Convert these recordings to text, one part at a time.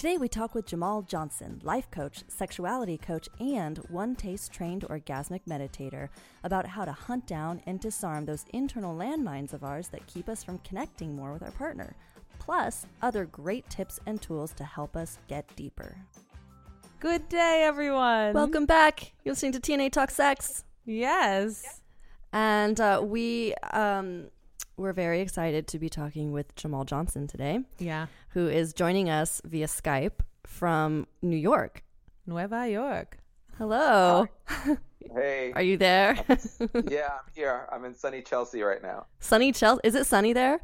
Today we talk with Jamal Johnson, life coach, sexuality coach, and One Taste trained orgasmic meditator about how to hunt down and disarm those internal landmines of ours that keep us from connecting more with our partner. Plus, other great tips and tools to help us get deeper. Good day, everyone. Welcome back. You're listening to T&A Talk Sex. Yes. And uh, we um, we're very excited to be talking with Jamal Johnson today. Yeah. Who is joining us via Skype from New York. Nueva York. Hello. Hey. Are you there? yeah, I'm here. I'm in sunny Chelsea right now. Sunny Chelsea? Is it sunny there?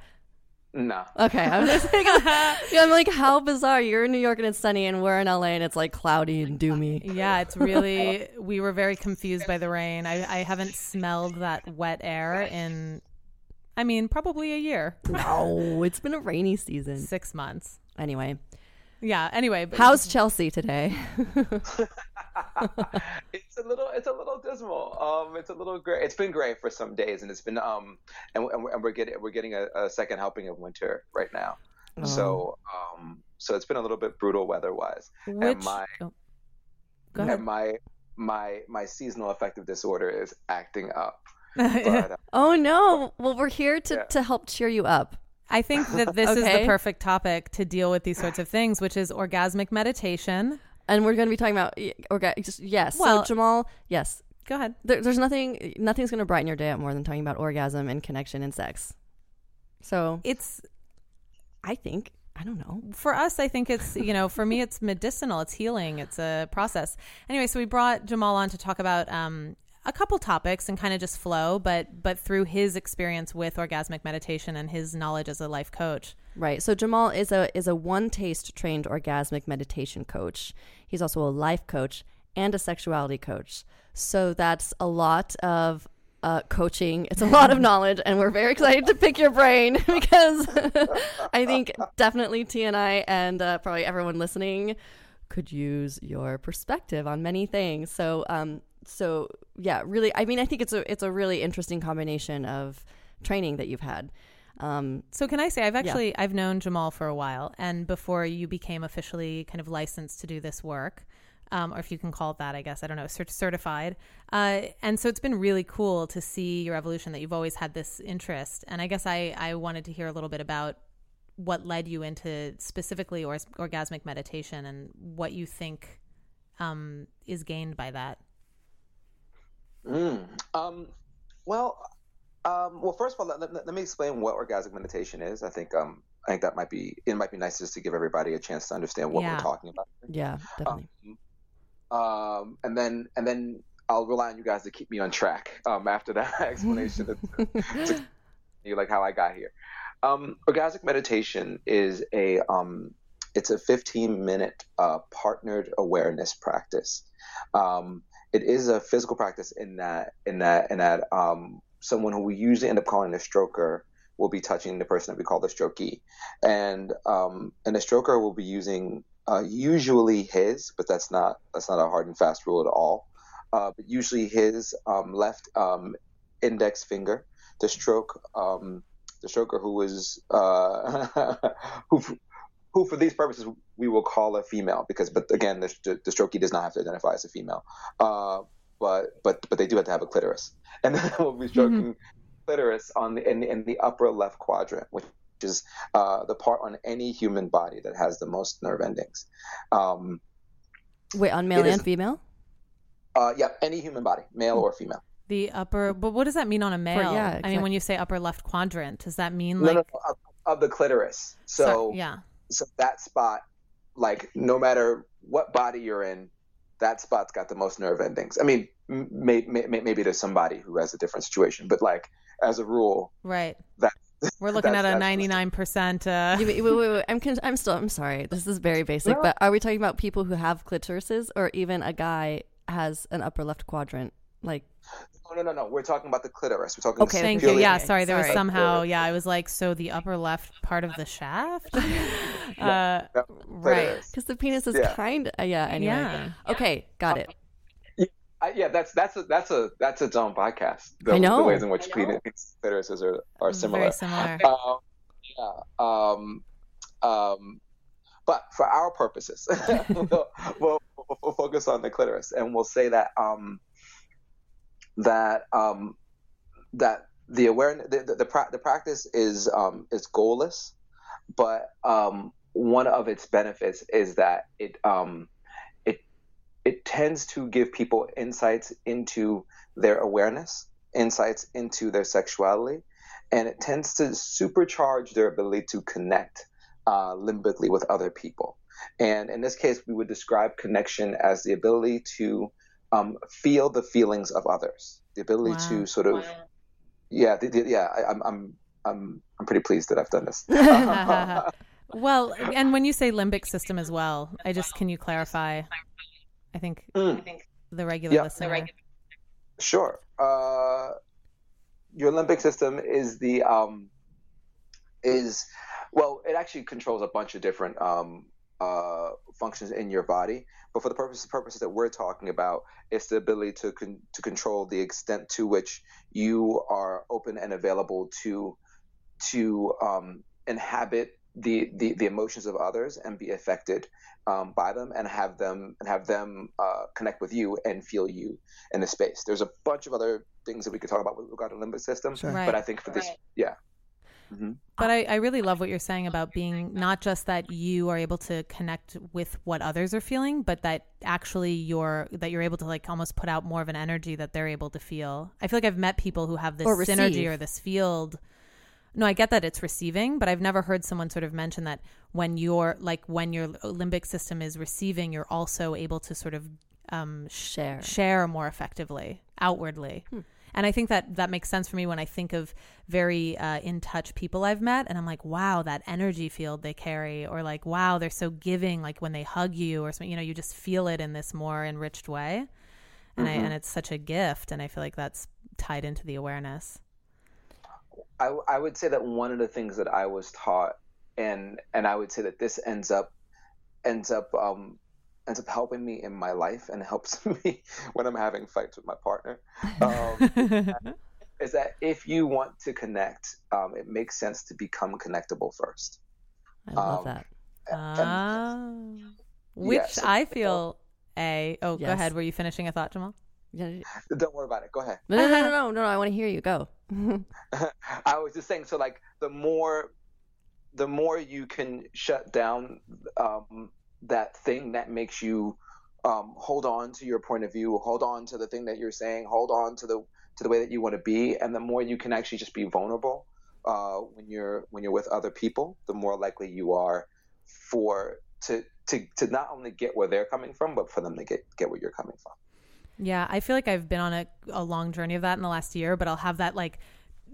No. Okay. I'm just like, yeah, I'm like, how bizarre. You're in New York and it's sunny, and we're in LA and it's like cloudy and doomy. Yeah, it's really, we were very confused by the rain. I, I haven't smelled that wet air in I mean, probably a year. No, it's been a rainy season. Six months. Anyway. Yeah. Anyway, how's Chelsea today? it's a little, it's a little dismal. Um, it's a little gray. It's been gray for some days, and it's been um, and, and we're getting we're getting a, a, second helping of winter right now. Oh. So um, so it's been a little bit brutal weather wise. Which, and my, oh. Go ahead. And my my my seasonal affective disorder is acting up. But, uh, oh no! Well, we're here to, yeah. to help cheer you up. I think that this okay. is the perfect topic to deal with these sorts of things, which is orgasmic meditation. And we're going to be talking about orga- yes. Well, so Jamal, yes. Go ahead. There, there's nothing. Nothing's going to brighten your day up more than talking about orgasm and connection and sex. So it's. I think I don't know. For us, I think it's, you know, for me, it's medicinal. It's healing. It's a process. Anyway, so we brought Jamal on to talk about um, a couple topics and kind of just flow, but but through his experience with orgasmic meditation and his knowledge as a life coach. Right. So Jamal is a is a One Taste trained orgasmic meditation coach. He's also a life coach and a sexuality coach. So that's a lot of uh, coaching. It's a lot of knowledge, and we're very excited to pick your brain because I think definitely T and I and uh, probably everyone listening could use your perspective on many things. So um, so yeah, really, I mean, I think it's a it's a really interesting combination of training that you've had. Um, so can I say I've actually yeah. I've known Jamal for a while, and before you became officially kind of licensed to do this work, um, or if you can call it that, I guess I don't know, cert- certified. Uh, and so it's been really cool to see your evolution. That you've always had this interest, and I guess I I wanted to hear a little bit about what led you into specifically or, orgasmic meditation and what you think um, is gained by that. Mm. Um, well, um, well, first of all, let, let, let, me explain what orgasmic meditation is. I think um, I think that might be it. Might be nice just to give everybody a chance to understand what yeah. we're talking about. Yeah, definitely. Um, um, and then and then I'll rely on you guys to keep me on track um, after that explanation. to, to, to, like how I got here. Um, orgasmic meditation is a um, it's a 15 minute uh, partnered awareness practice. Um, it is a physical practice in that in that in that um, someone who we usually end up calling a stroker will be touching the person that we call the strokee, and um, and the stroker will be using uh, usually his, but that's not that's not a hard and fast rule at all. Uh, but usually his um, left um, index finger to stroke um, the stroker who is uh, who who for these purposes we will call a female because but again the, the strokey does not have to identify as a female. Uh, but but but they do have to have a clitoris. And then we'll be stroking mm-hmm. clitoris on the in, in, the upper left quadrant which is uh, the part on any human body that has the most nerve endings. Um, wait on male and is, female? Uh, yeah any human body male or female. The upper but what does that mean on a male? For, yeah, exactly. i mean when you say upper left quadrant does that mean like no, no, of, of the clitoris. So, so yeah so that spot, like no matter what body you're in, that spot's got the most nerve endings. I mean, may, may, maybe there's somebody who has a different situation, but like as a rule, right? That We're looking at a ninety nine percent. Uh, wait, wait, wait, wait. I'm con- I'm still I'm sorry. This is very basic, no. but are we talking about people who have clitorises, or even a guy has an upper left quadrant? Like, no, no, no, no. We're talking about the clitoris. We're talking. Okay, thank you. Yeah, sorry. There sorry. was somehow. Yeah, I was like, so the upper left part of the shaft. uh, right. Because the penis is yeah. kind. Uh, yeah. Anyway. Yeah. Okay, got it. Uh, yeah, that's that's a that's a that's its own podcast. The, I know the ways in which penis clitorises are are similar. Very similar. Um, yeah. Um, um, but for our purposes, we'll, we'll, we'll, focus on the clitoris, and we'll say that um, that um, that the awareness, the the, the, pra- the practice is um, is goalless, but um, one of its benefits is that it um, it it tends to give people insights into their awareness, insights into their sexuality, and it tends to supercharge their ability to connect uh, limbically with other people. And in this case, we would describe connection as the ability to um, feel the feelings of others, the ability wow. to sort of, wow. yeah, the, the, yeah. I, am I'm, I'm, I'm pretty pleased that I've done this. well, and when you say limbic system as well, I just can you clarify? I think, mm. The regular yeah. listener. The regu- sure. Uh, your limbic system is the um, is well, it actually controls a bunch of different um, uh, functions in your body. But for the purposes purposes that we're talking about, it's the ability to con- to control the extent to which you are open and available to to um, inhabit the, the the emotions of others and be affected um, by them and have them and have them uh, connect with you and feel you in the space. There's a bunch of other things that we could talk about with regard to limbic system, sure. right. but I think for this, right. yeah, Mm-hmm. But I, I, really love what you're saying about being not just that you are able to connect with what others are feeling, but that actually you're that you're able to like almost put out more of an energy that they're able to feel. I feel like I've met people who have this or synergy or this field. No, I get that it's receiving, but I've never heard someone sort of mention that when you're like when your limbic system is receiving, you're also able to sort of um, share share more effectively outwardly. Hmm. And I think that that makes sense for me when I think of very uh, in touch people I've met. And I'm like, wow, that energy field they carry, or like, wow, they're so giving, like when they hug you or something, you know, you just feel it in this more enriched way. And, mm-hmm. I, and it's such a gift. And I feel like that's tied into the awareness. I, I would say that one of the things that I was taught, and and I would say that this ends up ends up um, ends up helping me in my life and helps me when I'm having fights with my partner. Um, is that if you want to connect, um, it makes sense to become connectable first. I love um, that. Uh, which yeah, so, I feel a. Oh, yes. go ahead. Were you finishing a thought, Jamal? Don't worry about it. Go ahead. No, no, no, no, no. no I want to hear you. Go. I was just saying. So, like, the more, the more you can shut down um, that thing that makes you um, hold on to your point of view, hold on to the thing that you're saying, hold on to the to the way that you want to be, and the more you can actually just be vulnerable uh, when you're when you're with other people, the more likely you are for to to to not only get where they're coming from, but for them to get get where you're coming from. Yeah, I feel like I've been on a, a long journey of that in the last year, but I'll have that like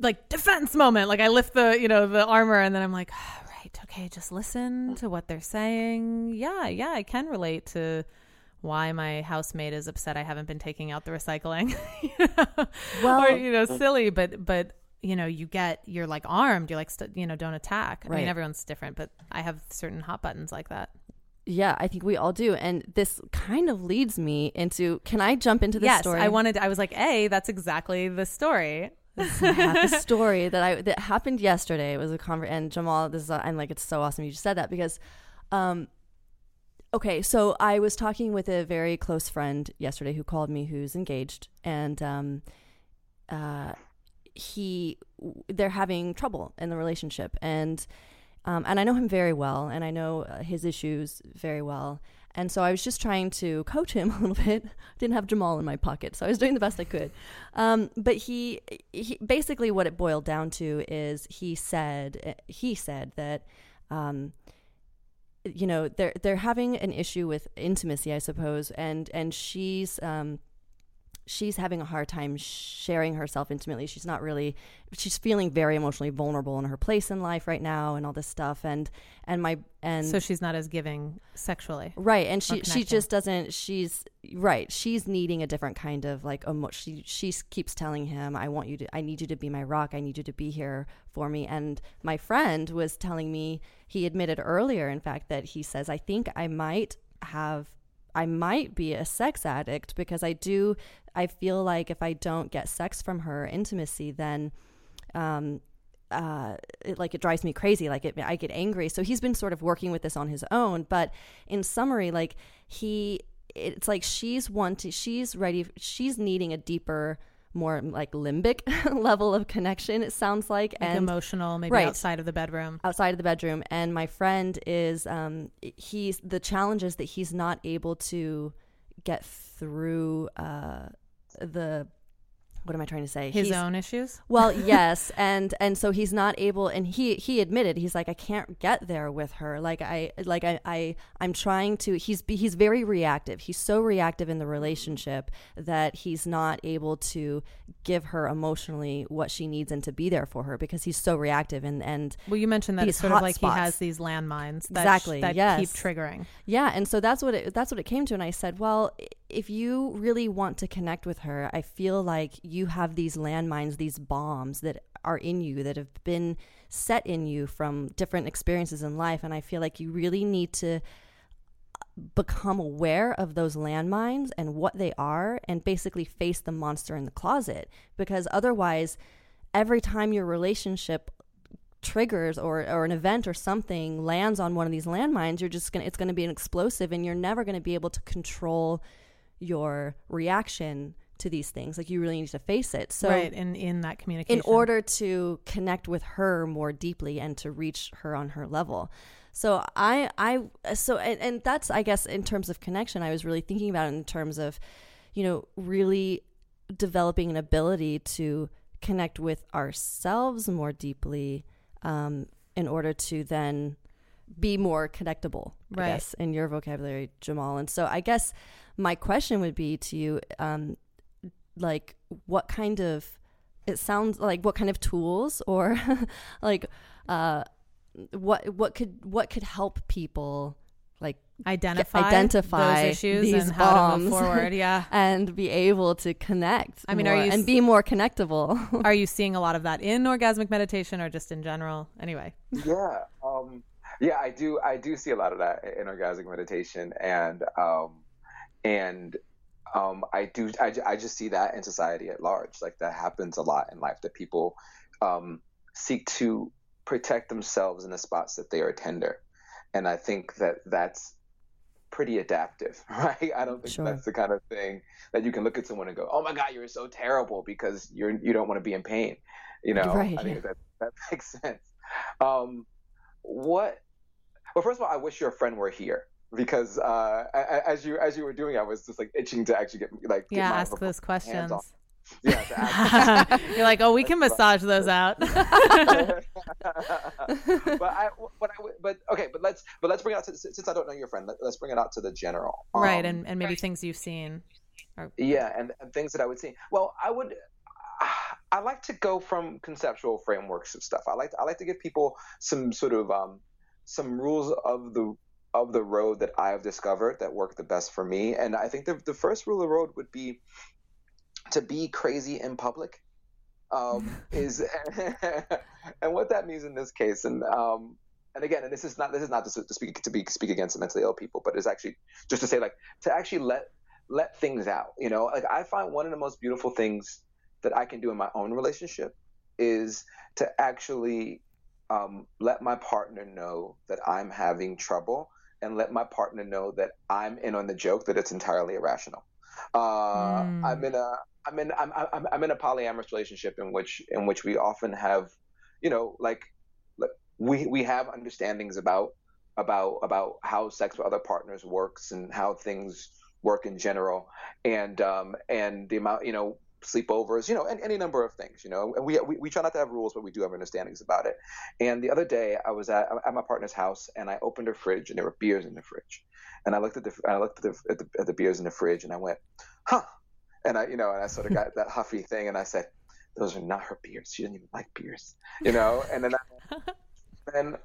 like defense moment. Like I lift the you know the armor, and then I'm like, right, okay, just listen mm. to what they're saying. Yeah, yeah, I can relate to why my housemate is upset I haven't been taking out the recycling. Well, or, you know, silly, but but you know, you get you're like armed. You're like, st- you know, don't attack. Right. I mean, everyone's different, but I have certain hot buttons like that. Yeah, I think we all do. And this kind of leads me into can I jump into this yes, story? I wanted I was like, A, that's exactly the story. This is a story that I that happened yesterday. It was a conver- and Jamal. This is I'm like it's so awesome you just said that because, um, okay, so I was talking with a very close friend yesterday who called me who's engaged and um, uh, he they're having trouble in the relationship and um, and I know him very well and I know his issues very well and so I was just trying to coach him a little bit. Didn't have Jamal in my pocket, so I was doing the best I could. Um, but he, he, basically, what it boiled down to is he said he said that, um, you know, they're they're having an issue with intimacy, I suppose, and and she's um, she's having a hard time sharing herself intimately. She's not really she's feeling very emotionally vulnerable in her place in life right now and all this stuff and and my and so she's not as giving sexually. Right. And she she just doesn't she's right. She's needing a different kind of like emo- she she keeps telling him I want you to I need you to be my rock. I need you to be here for me and my friend was telling me he admitted earlier in fact that he says I think I might have I might be a sex addict because I do I feel like if I don't get sex from her intimacy then um uh, it, like it drives me crazy. Like it, I get angry. So he's been sort of working with this on his own. But in summary like he it's like she's wanting she's ready she's needing a deeper more like limbic level of connection it sounds like, like and emotional maybe right, outside of the bedroom. Outside of the bedroom. And my friend is um he's the challenge is that he's not able to get through uh the what am I trying to say? His he's, own issues. Well, yes, and and so he's not able, and he he admitted he's like I can't get there with her. Like I like I, I I'm trying to. He's he's very reactive. He's so reactive in the relationship that he's not able to give her emotionally what she needs and to be there for her because he's so reactive and and. Well, you mentioned that it's sort of like spots. he has these landmines that exactly sh- that yes. keep triggering. Yeah, and so that's what it that's what it came to, and I said, well, if you really want to connect with her, I feel like you have these landmines, these bombs that are in you that have been set in you from different experiences in life. And I feel like you really need to uh, become aware of those landmines and what they are and basically face the monster in the closet because otherwise every time your relationship triggers or, or an event or something lands on one of these landmines you're just gonna it's gonna be an explosive and you're never gonna be able to control your reaction to these things. Like you really need to face it. So right in in that communication, in order to connect with her more deeply and to reach her on her level. So I I so and, and that's I guess in terms of connection, I was really thinking about it in terms of, you know, really developing an ability to connect with ourselves more deeply um, in order to then be more connectable, right. I guess, in your vocabulary, Jamal. And so I guess my question would be to you, um, like, what kind of, it sounds like what kind of tools or like, uh, what, what could, what could help people like identify identify those issues these and bombs how to move forward. Yeah, and be able to connect. I mean, more are you and be more connectable? are you seeing a lot of that in orgasmic meditation or just in general? Anyway. Yeah. Um, yeah, I do. I do see a lot of that in orgasmic meditation, and um, and um, I do. I, I just see that in society at large. Like that happens a lot in life. That people um, seek to protect themselves in the spots that they are tender, and I think that that's pretty adaptive, right? I don't think sure. that's the kind of thing that you can look at someone and go, "Oh my God, you're so terrible," because you're you don't want to be in pain. You know, right, I think that that makes sense. Um, what well, first of all, I wish your friend were here because uh, as you as you were doing, I was just like itching to actually get like yeah, get ask those questions. Yeah, you're like, oh, we can massage those out. but I, but I, but okay, but let's, but let's bring it out to, since I don't know your friend, let, us bring it out to the general, right? Um, and and maybe right. things you've seen, or... yeah, and, and things that I would see. Well, I would, I like to go from conceptual frameworks of stuff. I like, to, I like to give people some sort of um, some rules of the of the road that I have discovered that work the best for me. And I think the the first rule of the road would be to be crazy in public. Um, is and what that means in this case, and um, and again, and this is not this is not to, to speak to be speak against mentally ill people, but it's actually just to say like to actually let let things out. You know, like I find one of the most beautiful things that I can do in my own relationship is to actually um, let my partner know that I'm having trouble and let my partner know that I'm in on the joke that it's entirely irrational. Uh, mm. I'm in a I'm in I'm, I'm I'm in a polyamorous relationship in which in which we often have, you know, like, like we we have understandings about about about how sex with other partners works and how things work in general, and um and the amount you know sleepovers, you know, and any number of things, you know. And we, we, we try not to have rules, but we do have understandings about it. And the other day, I was at, at my partner's house, and I opened her fridge, and there were beers in the fridge. And I looked at the I looked at the, at the, at the beers in the fridge, and I went, "Huh, and I, you know, and I sort of got that huffy thing, and I said, "Those are not her beers. She doesn't even like beers," you know. And then, I, and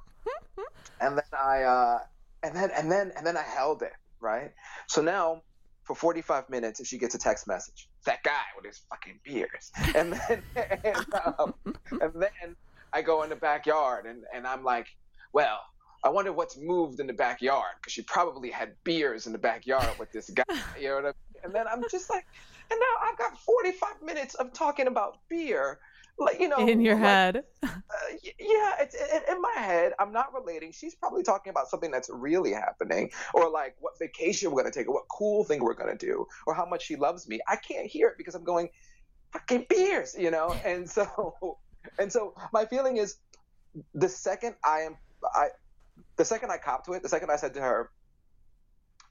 and then I, uh, and then and then and then I held it right. So now, for 45 minutes, if she gets a text message. That guy with his fucking beers, and then and, um, and then I go in the backyard, and and I'm like, well. I wonder what's moved in the backyard because she probably had beers in the backyard with this guy. You know what I mean? And then I'm just like, and now I've got 45 minutes of talking about beer. Like, you know, in your like, head. Uh, yeah, it's in, in my head. I'm not relating. She's probably talking about something that's really happening, or like what vacation we're gonna take, or what cool thing we're gonna do, or how much she loves me. I can't hear it because I'm going fucking beers, you know. And so, and so my feeling is, the second I am, I, the second I cop to it, the second I said to her,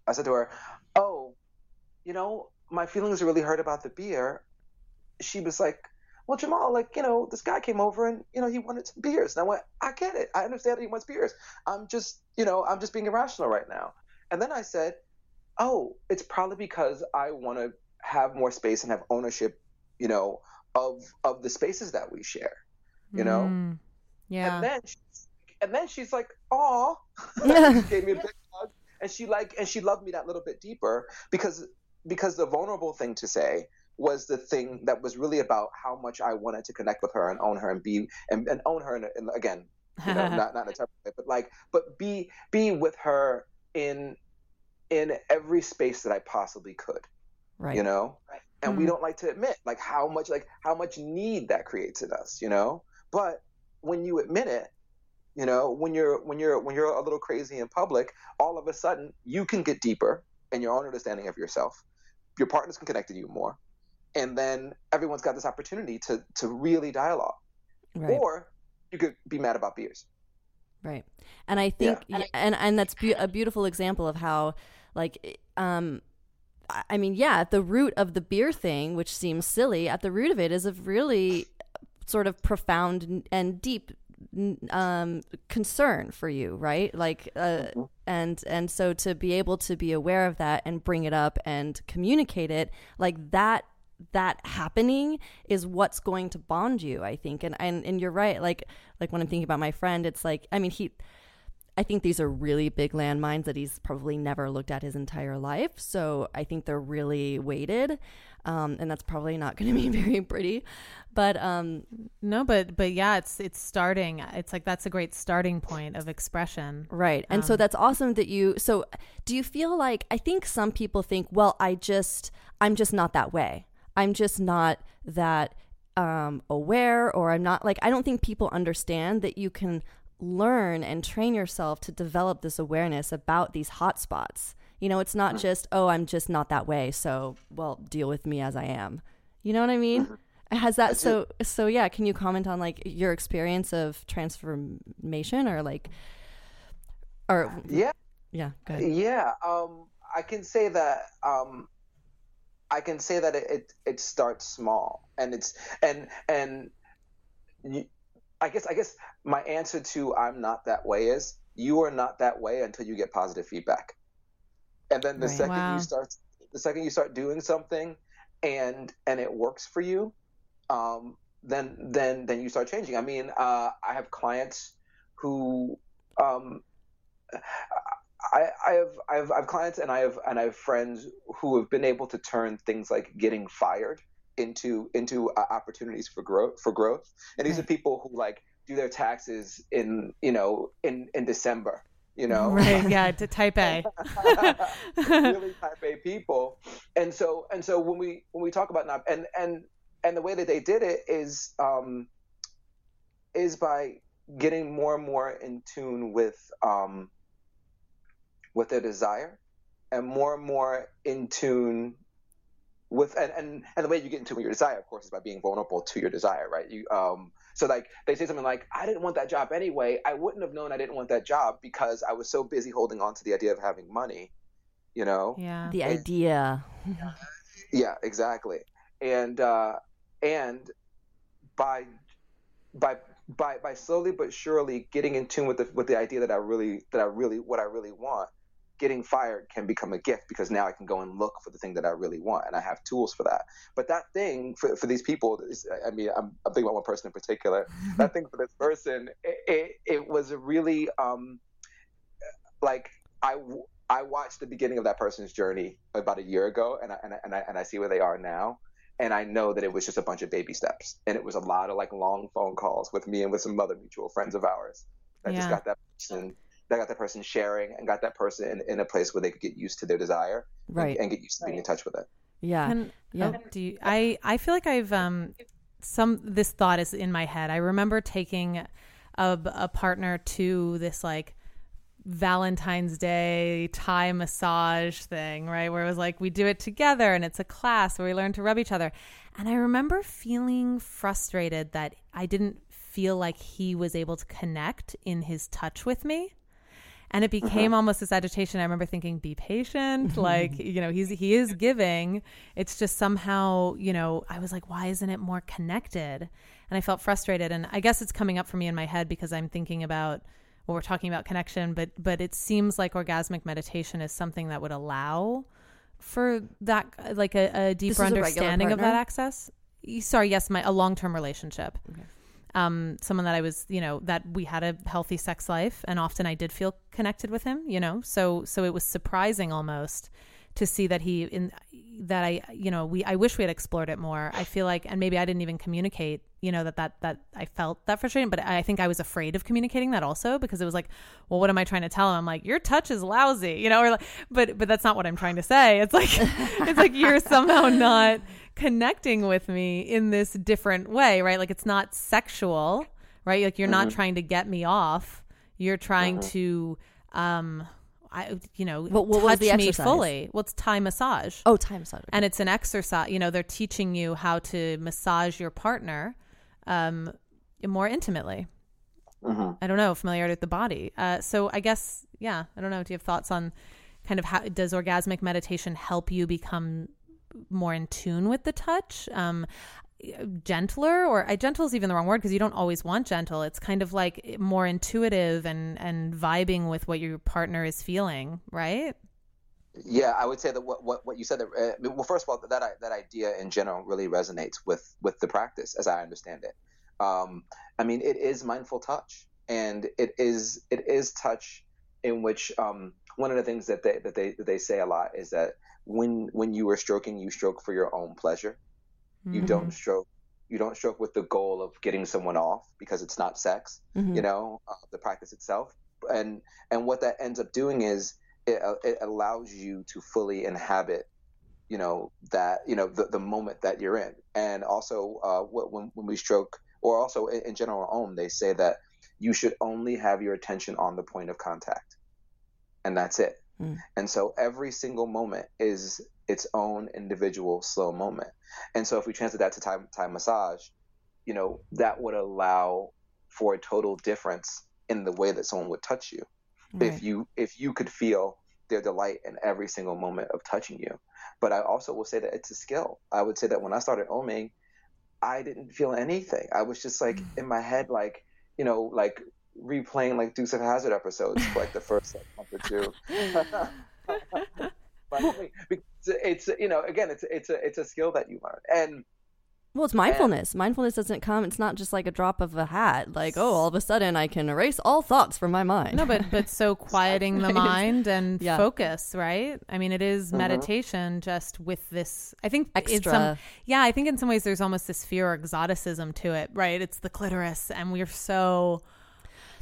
I said to her, "Oh, you know, my feelings are really hurt about the beer. She was like, well, Jamal, like, you know, this guy came over and, you know, he wanted some beers. And I went, I get it. I understand that he wants beers. I'm just, you know, I'm just being irrational right now. And then I said, oh, it's probably because I want to have more space and have ownership, you know, of of the spaces that we share, you know? Mm, yeah. And then, she, and then she's like, oh, she gave me a big hug. And she like, and she loved me that little bit deeper because because the vulnerable thing to say was the thing that was really about how much I wanted to connect with her and own her and be and, and own her and, again, you know, not not in a of way, but like but be be with her in in every space that I possibly could. Right. You know? And mm-hmm. we don't like to admit like how much like how much need that creates in us, you know? But when you admit it, you know, when you're when you're when you're a little crazy in public, all of a sudden you can get deeper in your own understanding of yourself your partners can connect to you more and then everyone's got this opportunity to to really dialogue right. or you could be mad about beers right and i think yeah. and and that's be- a beautiful example of how like um i mean yeah at the root of the beer thing which seems silly at the root of it is a really sort of profound and deep um, concern for you, right? Like, uh, mm-hmm. and and so to be able to be aware of that and bring it up and communicate it, like that that happening is what's going to bond you i think and and, and you're right like like when i'm thinking about my friend it's like i mean he I think these are really big landmines that he's probably never looked at his entire life. So I think they're really weighted. Um, and that's probably not going to be very pretty. But um, no, but but yeah, it's it's starting. It's like that's a great starting point of expression, right? And um, so that's awesome that you. So do you feel like I think some people think, well, I just I'm just not that way. I'm just not that um, aware, or I'm not like I don't think people understand that you can learn and train yourself to develop this awareness about these hotspots. You know, it's not mm-hmm. just, oh, I'm just not that way, so well, deal with me as I am. You know what I mean? Mm-hmm. Has that so so yeah, can you comment on like your experience of transformation or like or Yeah. Yeah, Yeah, um I can say that um I can say that it, it, it starts small and it's and and you, I guess I guess my answer to I'm not that way is you are not that way until you get positive feedback. And then the right. second wow. you start the second you start doing something and and it works for you, um, then then then you start changing. I mean, uh, I have clients who um, I, I have I have I have clients and I have and I have friends who have been able to turn things like getting fired into into uh, opportunities for growth for growth. And these right. are people who like do their taxes in you know in in December. You know, right? Yeah, to type A. really type A people, and so and so when we when we talk about not and and and the way that they did it is um is by getting more and more in tune with um with their desire and more and more in tune with and, and and the way you get into your desire of course is by being vulnerable to your desire right? You um so like they say something like i didn't want that job anyway. I wouldn't have known i didn't want that job because i was so busy holding on to the idea of having money you know? Yeah. The and, idea. Yeah exactly. And uh and by by by by slowly but surely getting in tune with the with the idea that i really that i really what i really want getting fired can become a gift because now I can go and look for the thing that I really want and I have tools for that. But that thing for, for these people, is, I mean, I'm, I'm, thinking about one person in particular. that thing for this person, it, it, it was a really um, like I. I watched the beginning of that person's journey about a year ago, and I, and I, and I, and I see where they are now and I know that it was just a bunch of baby steps, and it was a lot of like long phone calls with me and with some other mutual friends of ours that yeah. just got that person that got that person sharing and got that person in, in a place where they could get used to their desire right. and, and get used to being in touch with it. Yeah. And, yeah. oh, do you, i i feel like i've um some this thought is in my head. I remember taking a, a partner to this like Valentine's Day Thai massage thing, right? Where it was like we do it together and it's a class where we learn to rub each other. And I remember feeling frustrated that I didn't feel like he was able to connect in his touch with me and it became uh-huh. almost this agitation. I remember thinking, "Be patient." like you know, he's he is giving. It's just somehow you know, I was like, "Why isn't it more connected?" And I felt frustrated. And I guess it's coming up for me in my head because I'm thinking about well, we're talking about connection, but but it seems like orgasmic meditation is something that would allow for that like a, a deeper understanding a of that access. Sorry, yes, my a long term relationship. Okay um, someone that I was, you know, that we had a healthy sex life, and often I did feel connected with him, you know. So so it was surprising almost to see that he in that I you know we I wish we had explored it more. I feel like and maybe I didn't even communicate you know that that that I felt that frustrating, but I think I was afraid of communicating that also because it was like, well, what am I trying to tell him? I'm like, your touch is lousy, you know, or like, but but that's not what I'm trying to say. It's like it's like you're somehow not connecting with me in this different way, right? Like it's not sexual, right? Like you're mm-hmm. not trying to get me off. You're trying mm-hmm. to um I, you know, what, what touch me exercise? fully. Well, it's Thai massage. Oh, Thai massage. Okay. And it's an exercise. You know, they're teaching you how to massage your partner um, more intimately. Mm-hmm. I don't know, familiarity with the body. Uh, so I guess, yeah, I don't know. Do you have thoughts on kind of how does orgasmic meditation help you become more in tune with the touch? Um, gentler or I gentle is even the wrong word because you don't always want gentle. It's kind of like more intuitive and and vibing with what your partner is feeling, right? Yeah, I would say that what what, what you said. That, uh, well, first of all, that that idea in general really resonates with with the practice as I understand it. Um, I mean, it is mindful touch, and it is it is touch in which um, one of the things that they that they that they say a lot is that when when you are stroking, you stroke for your own pleasure. Mm-hmm. You don't stroke. You don't stroke with the goal of getting someone off because it's not sex. Mm-hmm. You know, uh, the practice itself, and and what that ends up doing is it, uh, it allows you to fully inhabit you know that you know the, the moment that you're in and also uh, when, when we stroke or also in, in general om they say that you should only have your attention on the point of contact and that's it mm. and so every single moment is its own individual slow moment and so if we translate that to time time massage you know that would allow for a total difference in the way that someone would touch you right. if you if you could feel their delight in every single moment of touching you but i also will say that it's a skill i would say that when i started oming i didn't feel anything i was just like mm. in my head like you know like replaying like dukes of Hazzard episodes for like the first like, month or two but it's you know again it's it's a it's a skill that you learn and well, it's mindfulness. And, mindfulness doesn't come. It's not just like a drop of a hat. Like, oh, all of a sudden I can erase all thoughts from my mind. No, but but so quieting the mind and yeah. focus, right? I mean, it is mm-hmm. meditation just with this. I think extra. Some, yeah, I think in some ways there's almost this fear or exoticism to it, right? It's the clitoris, and we're so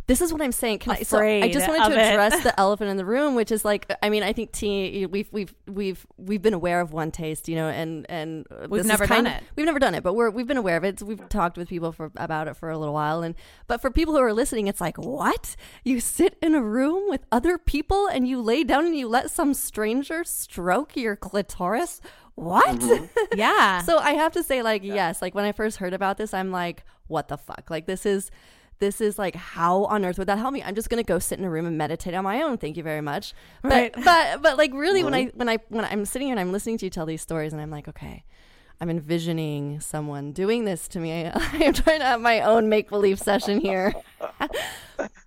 this is what I'm saying. Can I, so I just wanted to address the elephant in the room, which is like, I mean, I think T, we've we've we've we've been aware of One Taste, you know, and and we've never done it. We've never done it, but we're we've been aware of it. So we've talked with people for about it for a little while, and but for people who are listening, it's like, what? You sit in a room with other people and you lay down and you let some stranger stroke your clitoris? What? Mm-hmm. yeah. so I have to say, like, yeah. yes, like when I first heard about this, I'm like, what the fuck? Like, this is this is like how on earth would that help me i'm just going to go sit in a room and meditate on my own thank you very much but right. but but like really when i when i when i'm sitting here and i'm listening to you tell these stories and i'm like okay I'm envisioning someone doing this to me. I'm trying to have my own make believe session here.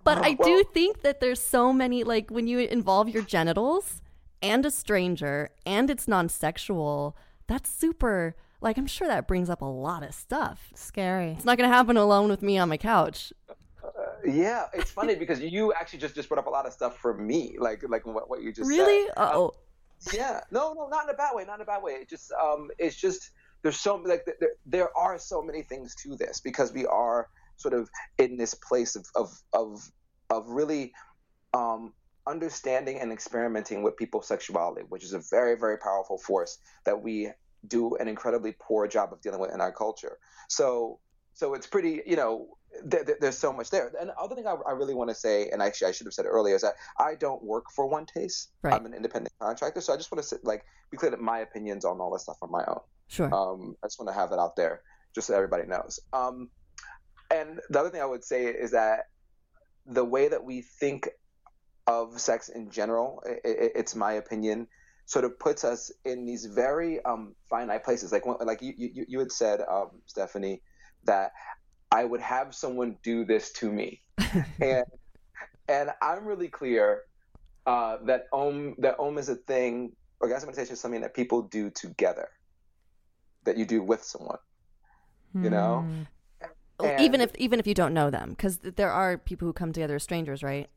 but I do think that there's so many, like, when you involve your genitals and a stranger and it's non sexual, that's super, like, I'm sure that brings up a lot of stuff. Scary. It's not going to happen alone with me on my couch. Uh, yeah, it's funny because you actually just just brought up a lot of stuff for me, like like what, what you just really? said. Oh, um, yeah, no, no, not in a bad way, not in a bad way. It just um, it's just there's so like there, there are so many things to this because we are sort of in this place of of of, of really um, understanding and experimenting with people's sexuality, which is a very very powerful force that we do an incredibly poor job of dealing with in our culture. So so it's pretty you know there's so much there. And the other thing I, I really want to say, and actually I should have said it earlier, is that I don't work for One Taste. Right. I'm an independent contractor, so I just want to like be clear that my opinions on all this stuff are my own. Sure. Um, I just want to have that out there, just so everybody knows. Um, and the other thing I would say is that the way that we think of sex in general, it, it's my opinion, sort of puts us in these very um, finite places. Like like you you, you had said, um, Stephanie, that I would have someone do this to me, and and I'm really clear uh, that om that om is a thing. Orgasmic meditation is something that people do together, that you do with someone. You know, mm. and even if even if you don't know them, because there are people who come together as strangers, right?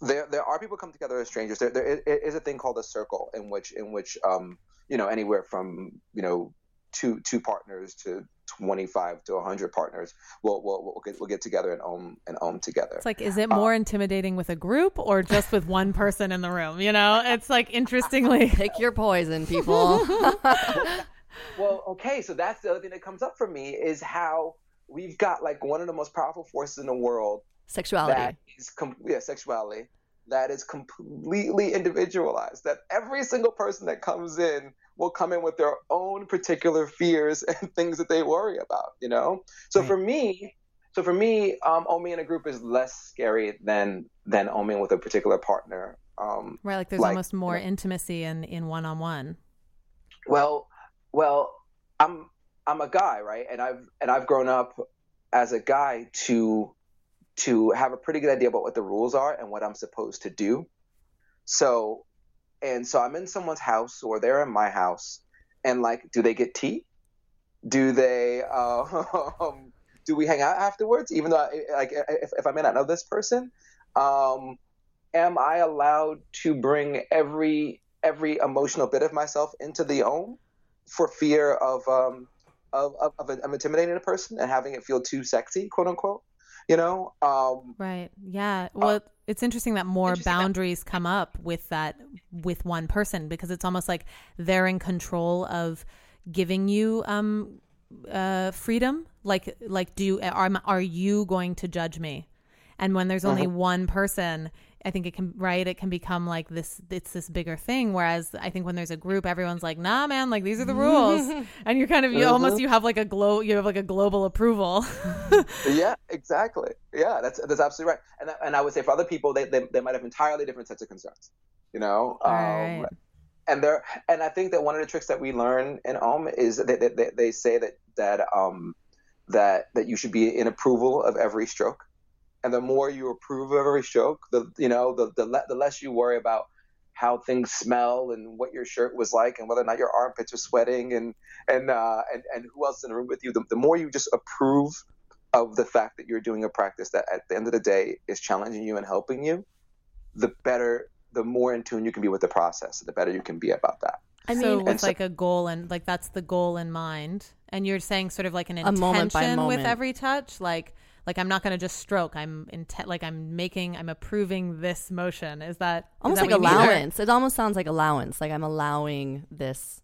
There there are people come together as strangers. There there is a thing called a circle in which in which um you know anywhere from you know two two partners to 25 to 100 partners we'll, we'll, we'll, get, we'll get together and own and own together. It's like is it more um, intimidating with a group or just with one person in the room? You know it's like interestingly. Pick your poison people. Well okay so that's the other thing that comes up for me is how we've got like one of the most powerful forces in the world sexuality that is com- yeah sexuality that is completely individualized that every single person that comes in will come in with their own particular fears and things that they worry about, you know? So right. for me, so for me, um, oming in a group is less scary than than oming with a particular partner. Um, right, like there's like, almost more you know, intimacy in in one on one. Well, well, I'm I'm a guy, right? And I've and I've grown up as a guy to to have a pretty good idea about what the rules are and what I'm supposed to do. So and so I'm in someone's house or they're in my house, and like, do they get tea? Do they? Uh, do we hang out afterwards? Even though, I, like, if, if I may not know this person, um, am I allowed to bring every every emotional bit of myself into the Om for fear of um, of, of, of, of intimidating a person and having it feel too sexy, quote unquote? You know? Um, right. Yeah. Well. Uh, it's interesting that more interesting boundaries that- come up with that with one person because it's almost like they're in control of giving you um uh freedom like like do are are you going to judge me and when there's only uh-huh. one person I think it can right. It can become like this. It's this bigger thing. Whereas I think when there's a group, everyone's like, "Nah, man, like these are the rules," and you're kind of you uh-huh. almost you have like a glow. You have like a global approval. yeah, exactly. Yeah, that's that's absolutely right. And and I would say for other people, they they, they might have entirely different sets of concerns. You know. Um, right. And there, and I think that one of the tricks that we learn in Om is that they, they, they say that that um that that you should be in approval of every stroke and the more you approve of every stroke, the you know the the, le- the less you worry about how things smell and what your shirt was like and whether or not your armpits are sweating and and uh, and, and who else is in the room with you. The, the more you just approve of the fact that you're doing a practice that at the end of the day is challenging you and helping you, the better, the more in tune you can be with the process, the better you can be about that. I mean, so with so, like a goal and like that's the goal in mind, and you're saying sort of like an intention moment moment. with every touch, like like I'm not going to just stroke. I'm intent like I'm making I'm approving this motion. Is that almost is that like allowance? It almost sounds like allowance. Like I'm allowing this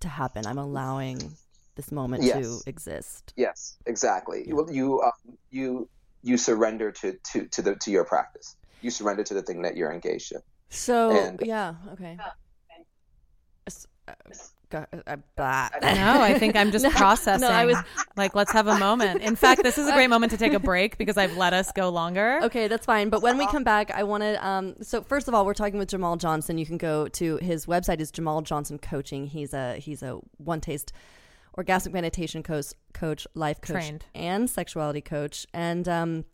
to happen. I'm allowing this moment yes. to exist. Yes, exactly. You you uh, you you surrender to to to the to your practice. You surrender to the thing that you're engaged in. So and, yeah, okay. Uh, uh, no, I think I'm just no, processing. No, I was like, let's have a moment. In fact, this is a great moment to take a break because I've let us go longer. Okay, that's fine. But when we come back, I want to. Um, so first of all, we're talking with Jamal Johnson. You can go to his website is Jamal Johnson Coaching. He's a he's a One Taste orgasmic meditation coach, coach life coach, Trained. and sexuality coach. And um,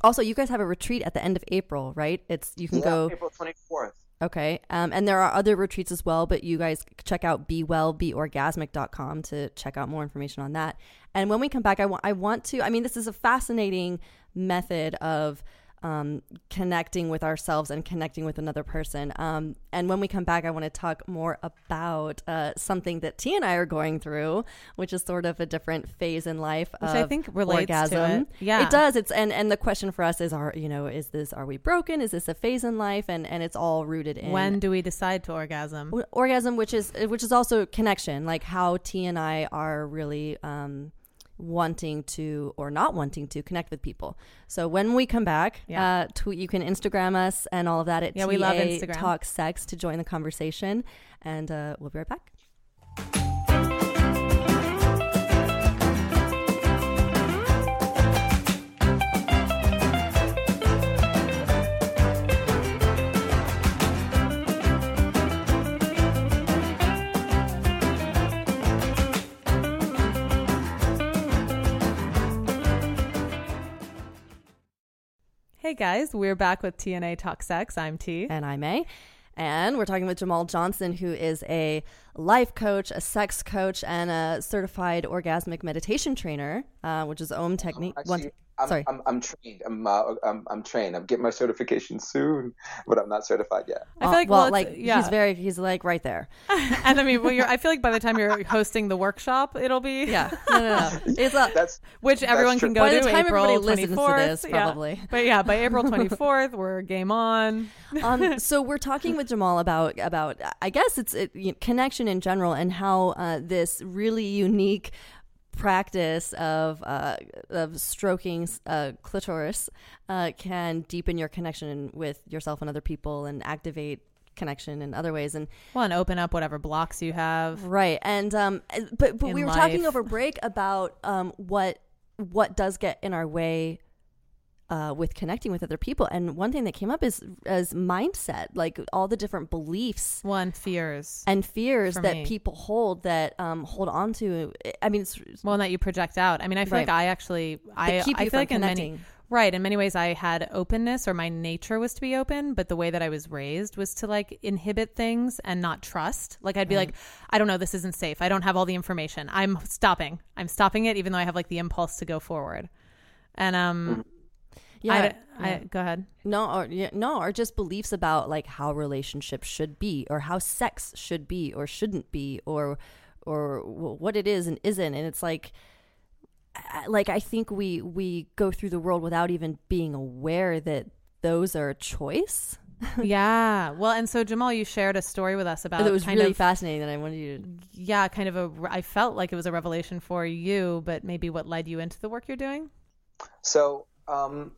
also, you guys have a retreat at the end of April, right? It's you can Yeah, go. April 24th. Okay. Um, and there are other retreats as well, but you guys check out bewellbeorgasmic.com to check out more information on that. And when we come back, I want I want to I mean this is a fascinating method of um, connecting with ourselves and connecting with another person. Um, and when we come back, I want to talk more about uh, something that T and I are going through, which is sort of a different phase in life. Which of I think relates to orgasm. it. Yeah. it does. It's and and the question for us is: Are you know is this are we broken? Is this a phase in life? And and it's all rooted in when do we decide to orgasm? orgasm which is which is also connection like how t and i are really um wanting to or not wanting to connect with people so when we come back Yeah. uh tweet you can instagram us and all of that at Yeah, we love TA Instagram. talk sex to join the conversation and uh we'll be right back Hey guys, we're back with T&A Talk Sex. I'm T. and i may and we're talking with Jamal Johnson, who is a life coach, a sex coach, and a certified orgasmic meditation trainer, uh, which is OM technique. Actually, One- I'm, sorry. I'm, I'm trained. I'm, uh, I'm, I'm trained. I'm getting my certification soon, but I'm not certified yet. I feel Uh, like well, well, like yeah. he's very, he's like right there. and I mean, well, you're, I feel like by the time you're hosting the workshop, it'll be Yeah, no, no, no. It's a, That's which everyone true. can go By to the time April everybody listens to 24th. this, Yeah. probably. But yeah, by April 24th, we're game on. um, so we're talking with Jamal about about I guess it's it, you know, connection in general and how uh, this really unique practice of uh, of stroking uh, clitoris uh, can deepen your connection with yourself and other people and activate connection in other ways and Well, and open up whatever blocks you have. right and um but but we were talking over break about um what what does get in our way uh, with connecting with other people. And one thing that came up is as mindset, like all the different beliefs One fears. and fears that me. people hold that um, hold on to. I mean, it's Well, that you project out. I mean, I feel Right. like I actually, I, keep I feel like in many, connecting. right, in many ways, I had openness, or my nature was to be open, but the way that I was raised was to like inhibit things and not trust. Like I'd be like, I don't know, this isn't safe. I don't have all the information. I'm stopping. I'm stopping it, even though I have like the impulse to go forward. And um, yeah. I, I, go ahead. no, or yeah, no, or just beliefs about like how relationships should be, or how sex should be, or shouldn't be, or or what it is and isn't. And it's like, I- like I think we we go through the world without even being aware that those are a choice. yeah. Well, and so Jamal, you shared a story with us about it was kind really of fascinating. That I wanted you to. yeah, kind of a. I felt like it was a revelation for you, but maybe what led you into the work you're doing. So, um,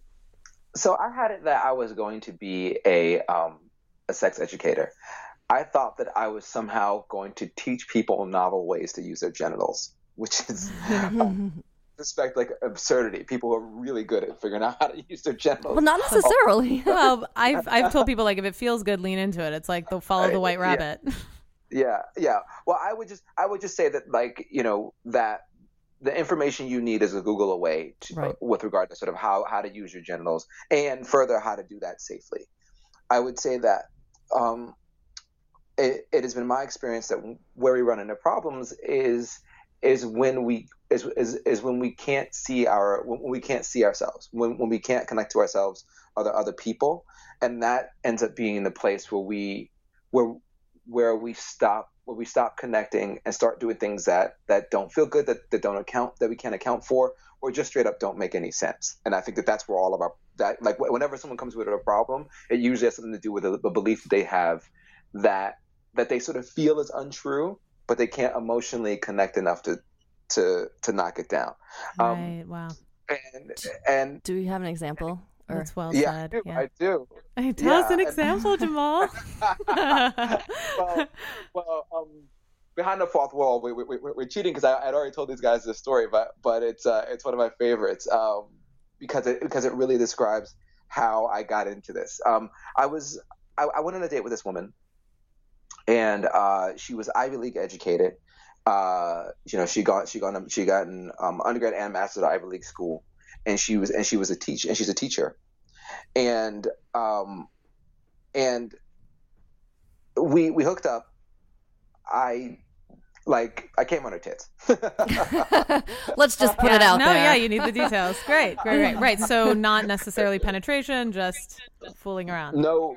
so I had it that I was going to be a um, a sex educator. I thought that I was somehow going to teach people novel ways to use their genitals, which is um, suspect like absurdity. People are really good at figuring out how to use their genitals. Well, not necessarily. well, I've I've told people like if it feels good, lean into it. It's like they'll follow the white Yeah. rabbit. Yeah, yeah. Well, I would just I would just say that like you know that the information you need is a Google away to, Right. with regard to sort of how how to use your genitals and further how to do that safely. I would say that um, it, it has been my experience that where we run into problems is is when we is, is, is when we can't see our when we can't see ourselves when, when we can't connect to ourselves other other people and that ends up being the place where we where where we stop where we stop connecting and start doing things that that don't feel good that, that don't account that we can't account for or just straight up don't make any sense and i think that that's where all of our that like whenever someone comes with a problem it usually has something to do with a, a belief that they have that that they sort of feel is untrue but they can't emotionally connect enough to to to knock it down um, right. Wow. and and Do we have an example? Or That's well yeah, I said. do, Yeah. I do. Hey, Tell us yeah, an and- example, Jamal. well, well, um, behind the fourth wall, we, we, we, we're cheating because I had already told these guys this story, but but it's uh, it's one of my favorites um, because it because it really describes how I got into this. Um, I was I, I went on a date with this woman, and uh, she was Ivy League educated, uh, you know, she got she got she got an um, undergrad and master's at Ivy League school, and she was and she was a teacher and she's a teacher, and um, and we we hooked up. I like I came on her tits. Let's just put yeah, it out there. no, there. yeah, you need the details. Great, great, great, right. So not necessarily penetration, just fooling around. No,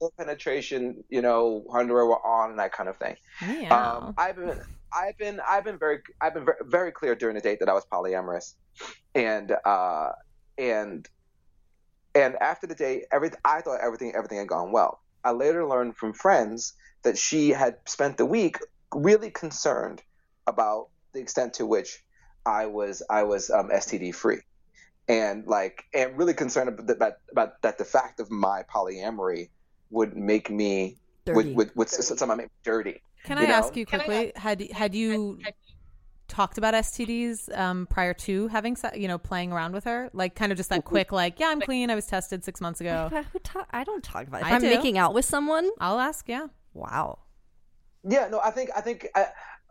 no penetration, you know, underwear were on and that kind of thing. Yeah. Um, I've been, I've been, I've been very, I've been very, very clear during the date that I was polyamorous, and uh, and and after the date, everything, I thought everything, everything had gone well. I later learned from friends that she had spent the week really concerned about the extent to which I was I was um, STD free, and like and really concerned about, about about that the fact of my polyamory would make me Dirty. would would, would somehow make me dirty. Can you I know? ask you quickly? Had had you talked about STDs um, prior to having, se- you know, playing around with her? Like, kind of just that quick, like, yeah, I'm clean. I was tested six months ago. But who talk, I don't talk about it. If I I'm do. making out with someone, I'll ask. Yeah. wow. Yeah, no, I think I think uh,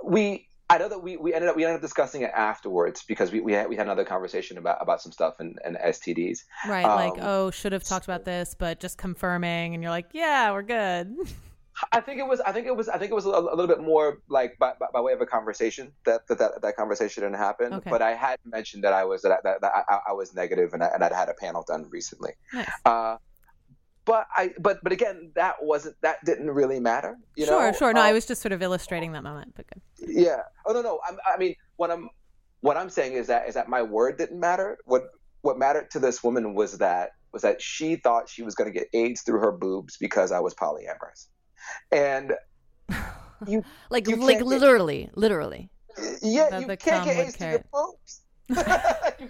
we. I know that we, we ended up we ended up discussing it afterwards because we, we had we had another conversation about, about some stuff and, and STDs. Right. like, Um, oh, should have talked about this, but just confirming, and you're like, yeah, we're good. I think it was I think it was I think it was a, a little bit more like by, by, by way of a conversation that that, that that conversation didn't happen. Okay. But I had mentioned that I was that, that, that I, I was negative and I, and I'd had a panel done recently. Nice. Uh, but I but but again that wasn't that didn't really matter. You sure, know? sure. No, I Um, was just sort of illustrating that moment, but good. Yeah. Oh no, no. I'm, I mean, what I'm what I'm saying is that is that my word didn't matter. What what mattered to this woman was that was that she thought she was going to get AIDS through her boobs because I was polyamorous, and you Like, You like can't get- literally, literally. yeah That you can't get AIDS through your. You.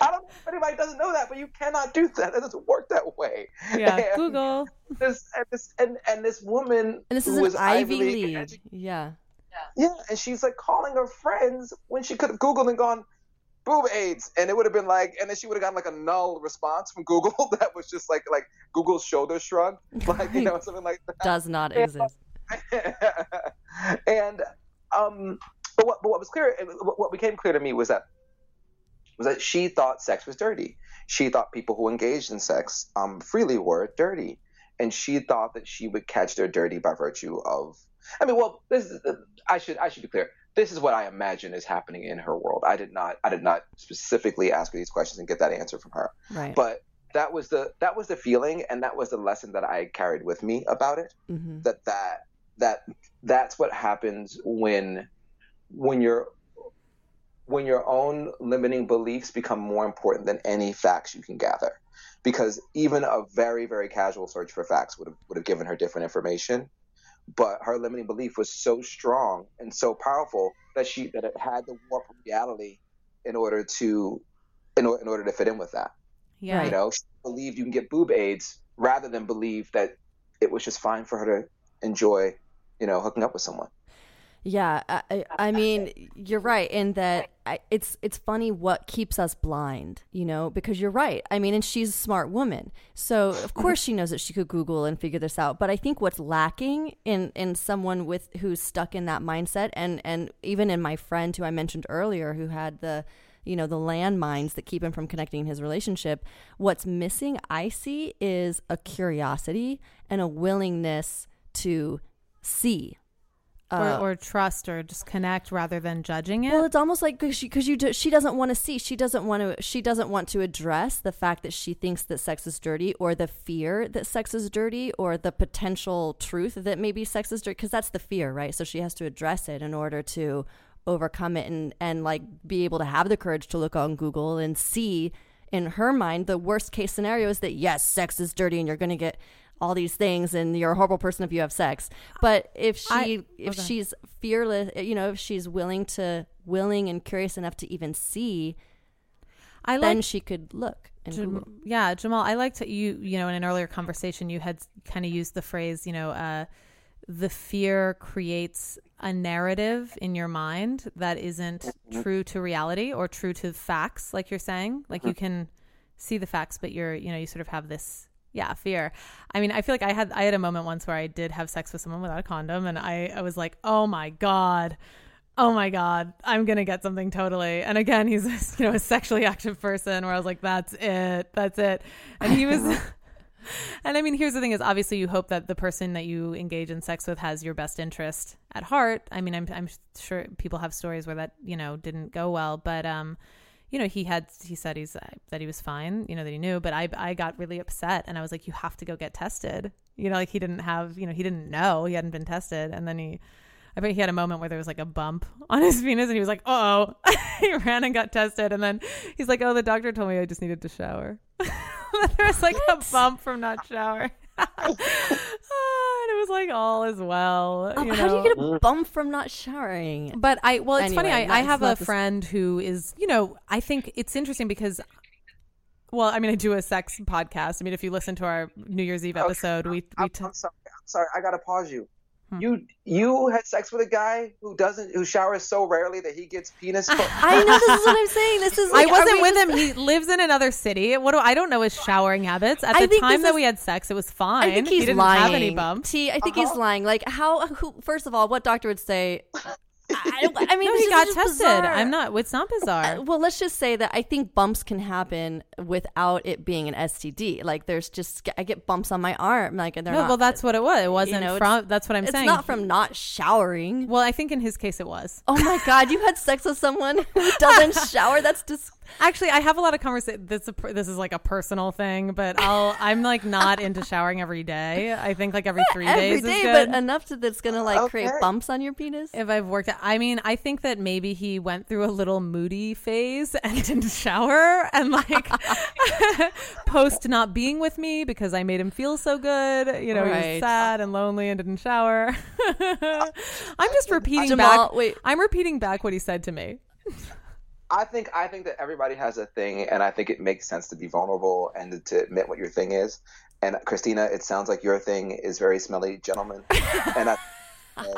I don't know if anybody doesn't know that, but you cannot do that. It doesn't work that way. Yeah. And Google. This and this and, and this woman And this is an Ivy League League. edu- Yeah. Yeah, and she's like calling her friends when she could have Googled and gone, boob AIDS, and it would have been like, and then she would have gotten like a null response from Google that was just like like Google's shoulder shrug, like you know something like that. Does not exist. and um, but what but what was clear, what what became clear to me was that was that she thought sex was dirty. She thought people who engaged in sex um freely were dirty, and she thought that she would catch their dirty by virtue of. I mean, well, this is, I should I should be clear. This is what I imagine is happening in her world. I did not I did not specifically ask her these questions and get that answer from her. Right. But that was the that was the feeling and that was the lesson that I carried with me about it. hmm That that that that's what happens when when your when your own limiting beliefs become more important than any facts you can gather. Because even a very very casual search for facts would have would have given her different information but her limiting belief was so strong and so powerful that she that it had to warp reality in order to in, in order to fit in with that Yeah. you know she believed you can get boob aids rather than believe that it was just fine for her to enjoy you know hooking up with someone Yeah, I, I- mean, you're right in that I, it's it's funny what keeps us blind, you know, because you're right. I mean, and she's a smart woman, so of mm-hmm. course she knows that she could Google and figure this out. But I think what's lacking in in someone with who's stuck in that mindset, and and even in my friend who I mentioned earlier, who had the you know the landmines that keep him from connecting his relationship what's missing i see is a curiosity and a willingness to see Uh, or, or trust or just connect rather than judging it. Well, it's almost like because she, cause you do, she doesn't want to see, she doesn't want to, she doesn't want to address the fact that she thinks that sex is dirty, or the fear that sex is dirty, or the potential truth that maybe sex is dirty, because that's the fear, right? So she has to address it in order to overcome it and and like be able to have the courage to look on Google and see in her mind the worst case scenario is that yes, sex is dirty, and you're going to get all these things and you're a horrible person if you have sex but if she I- if okay. she's fearless eh, you know if she's willing to willing and curious enough to even see I like then she could look and Jam- yeah, Jamal, I liked you, you know, in an earlier conversation, you had kind of used the phrase, you know, uh, the fear creates a narrative in your mind that isn't mm-hmm. true to reality or true to facts, like you're saying. Like you mm-hmm. can see the facts, but you're, you know, you sort of have this, yeah, fear. I mean, I feel like I had, I had a moment once where I did have sex with someone without a condom, and I, I was like, oh my god. oh my god, I'm gonna get something totally. And again, he's a, you know a sexually active person where I was like, that's it, that's it. And he was. and I mean, here's the thing: is obviously you hope that the person that you engage in sex with has your best interest at heart. I mean, I'm I'm sure people have stories where that you know didn't go well, but um, you know, he had he said he's uh, that he was fine, you know, that he knew, but I I got really upset and I was like, you have to go get tested. You know, like he didn't have, you know, he didn't know he hadn't been tested, and then he I bet he had a moment where there was like a bump on his penis and he was like, oh, he ran and got tested. And then he's like, oh, the doctor told me I just needed to shower. there was like what? a bump from not showering. And it was like all as well. Oh, how do you get a mm. bump from not showering? But I, well, it's anyway, funny. I, I have a friend who is, you know, I think it's interesting because well, I mean, I do a sex podcast. I mean, if you listen to our New Year's Eve episode, we we. I'm, t- I'm sorry. I'm sorry. I gotta pause you. Hmm. You you had sex with a guy who doesn't who showers so rarely that he gets penis. I know this is what I'm saying. This is like, I wasn't with just... him. He lives in another city. What do I don't know his showering habits. At the time that is... we had sex, it was fine. I think he's he didn't lying. have any bumps. T, I think uh-huh. he's lying. Like how? Who, first of all, what doctor would say? I, I mean, no, he got tested. Bizarre. I'm not. It's not bizarre. Uh, well, let's just say that I think bumps can happen without it being an STD. Like, there's just I get bumps on my arm, like, and they're no. Not, well, that's what it was. It wasn't you know, from. That's what I'm it's saying. It's not from not showering. Well, I think in his case it was. Oh my god, you had sex with someone who doesn't shower? That's just Actually, I have a lot of conversation. This this is like a personal thing, but I'll I'm like not into showering every day. I think like every three every days day, is good. but enough to that's gonna like okay. create bumps on your penis. If I've worked, it I mean, I think that maybe he went through a little moody phase and didn't shower, and like post not being with me because I made him feel so good. You know, right. he was sad and lonely and didn't shower. I'm just repeating Jamal, back. Wait, I'm repeating back what he said to me. I think I think that everybody has a thing, and I think it makes sense to be vulnerable and to admit what your thing is. And Christina, it sounds like your thing is very smelly, gentlemen. and I. And,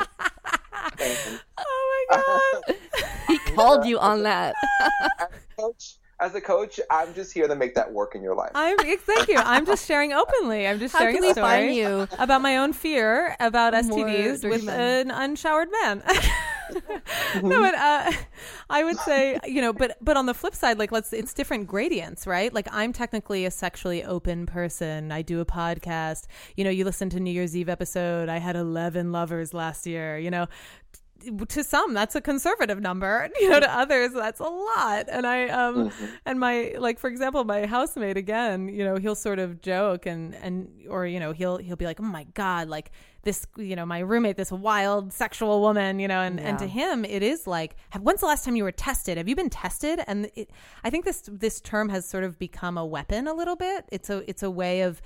and, oh my god! he called you on that. coach, as a coach, I'm just here to make that work in your life. I'm thank you. I'm just sharing openly. I'm just How sharing a story you? about my own fear about STDs with an unshowered man. No, but uh, I would say you know, but but on the flip side, like let's it's different gradients, right? Like I'm technically a sexually open person. I do a podcast. You know, you listen to New Year's Eve episode. I had 11 lovers last year. You know, to some that's a conservative number you know to others that's a lot and i um mm-hmm. and my like for example my housemate again you know he'll sort of joke and and or you know he'll he'll be like oh my god like this you know my roommate this wild sexual woman you know and yeah. and to him it is like when's the last time you were tested have you been tested and it, i think this this term has sort of become a weapon a little bit it's a it's a way of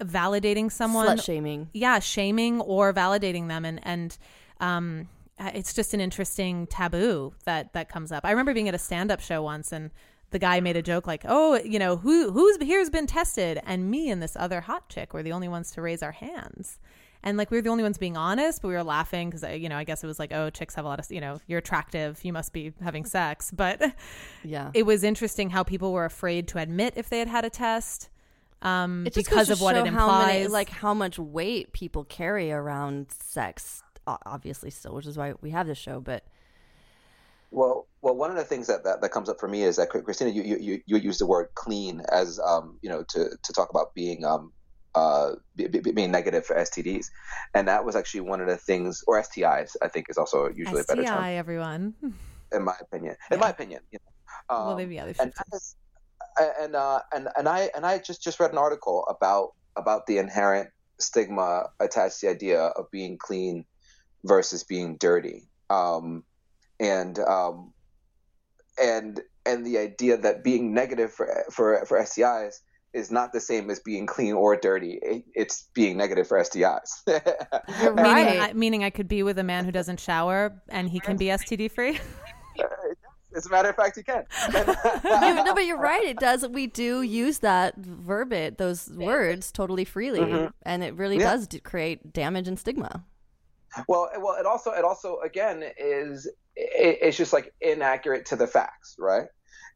validating someone Slut shaming yeah shaming or validating them and and um uh, it's just an interesting taboo that that comes up. I remember being at a stand up show once and the guy made a joke like, "Oh, you know, who who's here's been tested?" And me and this other hot chick were the only ones to raise our hands. And like we were the only ones being honest, but we were laughing because you know I guess it was like, oh, chicks have a lot of you know you're attractive, you must be having sex. But yeah, it was interesting how people were afraid to admit if they had had a test um, because of what it implies, how many, like how much weight people carry around sex obviously still, which is why we have this show. But well, well, one of the things that, that, that comes up for me is that Christina, you you, you use the word clean as um, you know to to talk about being um, uh, being negative for STDs, and that was actually one of the things, or STIs, I think is also usually STI, a better term. everyone. In my opinion, in my opinion, you know. Um, well, maybe yeah, and, and uh, and and I and I just just read an article about about the inherent stigma attached to the idea of being clean versus being dirty. Um, and um, and and the idea that being negative for for for STIs is not the same as being clean or dirty. it's being negative for STIs. You're right. Meaning I, meaning I could be with a man who doesn't shower and he can be STD free. As a matter of fact, he can. you, no, but you're right. It does. We do use that verbiage, those words, totally freely, mm-hmm. and it really yeah. does create damage and stigma. Well, well, it also it also again is it, it's just like inaccurate to the facts, right?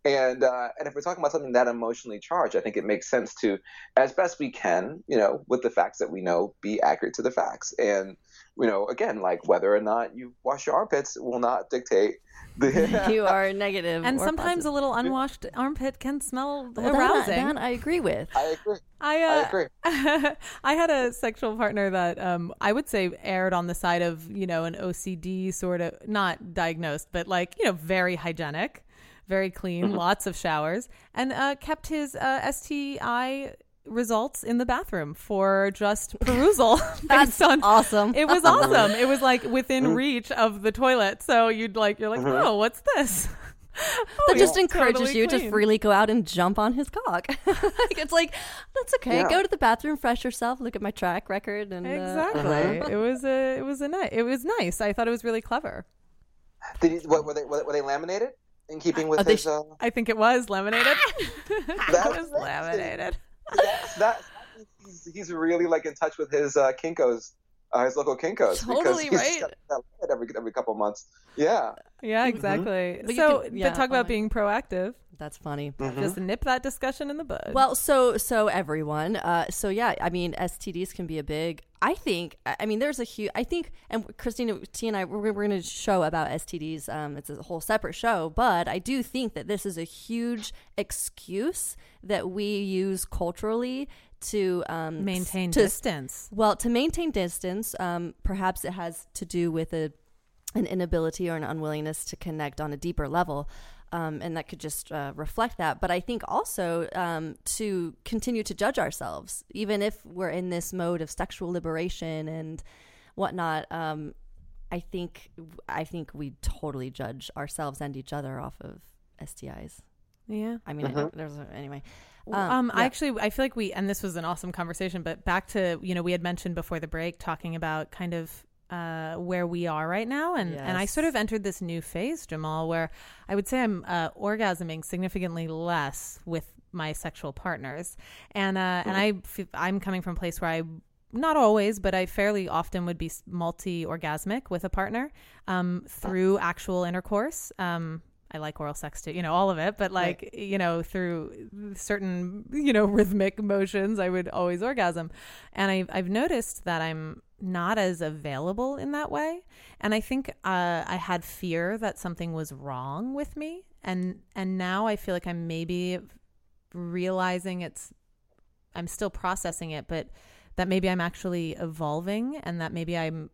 And uh, and if we're talking about something that emotionally charged, I think it makes sense to, as best we can, you know, with the facts that we know, be accurate to the facts. And you know, again, like whether or not you wash your armpits will not dictate the you are negative. And sometimes positive. a little unwashed armpit can smell well, arousing. That, that I agree with. I agree. I, uh, I agree. I had a sexual partner that um, I would say erred on the side of you know an OCD sort of not diagnosed, but like you know very hygienic, very clean, mm-hmm. lots of showers, and uh, kept his uh, STI results in the bathroom for just perusal. That's on, awesome. It was awesome. it was like within mm-hmm. reach of the toilet. So you'd like you're like, mm-hmm. oh, what's this? oh, that just encourages totally you clean. to freely go out and jump on his cock. like, it's like that's okay. Yeah. Go to the bathroom, fresh yourself, look at my track record, and uh, exactly. Uh, it was a it was a nice. It was nice. I thought it was really clever. Did he, what, were they were they laminated in keeping with uh, his? Uh... I think it was laminated. that was laminated that's, that he's, he's really like in touch with his uh, Kinko's, uh, his local Kinko's. Totally right. Every every couple months. Yeah. Yeah, mm-hmm. exactly. Mm-hmm. So, can, yeah, but talk about being proactive. That's funny. Mm-hmm. Just nip that discussion in the bud. Well, so so everyone. Uh, so yeah, I mean, STDs can be a big. I think. I mean, there's a huge. I think, and Christina T and I, we're, we're going to show about STDs. Um, it's a whole separate show, but I do think that this is a huge excuse that we use culturally to um, maintain to, distance. Well, to maintain distance, um, perhaps it has to do with a an inability or an unwillingness to connect on a deeper level. Um, and that could just uh, reflect that. But I think also um, to continue to judge ourselves, even if we're in this mode of sexual liberation and whatnot. Um, I think I think we totally judge ourselves and each other off of STIs. Yeah, I mean, mm-hmm. I, there's a, anyway. Um, um, yeah. I actually I feel like we and this was an awesome conversation. But back to you know we had mentioned before the break talking about kind of uh, where we are right now, and yes. and I sort of entered this new phase, Jamal, where I would say I'm uh, orgasming significantly less with my sexual partners, and uh, and I I'm coming from a place where I not always, but I fairly often would be multi orgasmic with a partner um, through actual intercourse. Um, I like oral sex too, you know, all of it, but like, right. you know, through certain, you know, rhythmic motions, I would always orgasm. And I've, I've noticed that I'm not as available in that way. And I think uh, I had fear that something was wrong with me. And, and now I feel like I'm maybe realizing it's, I'm still processing it, but that maybe I'm actually evolving and that maybe I'm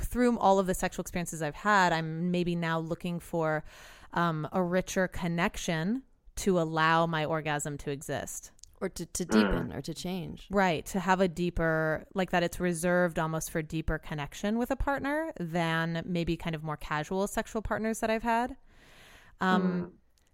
through all of the sexual experiences I've had, I'm maybe now looking for um, a richer connection to allow my orgasm to exist or to, to deepen mm. or to change right to have a deeper like that it's reserved almost for deeper connection with a partner than maybe kind of more casual sexual partners that i've had um mm.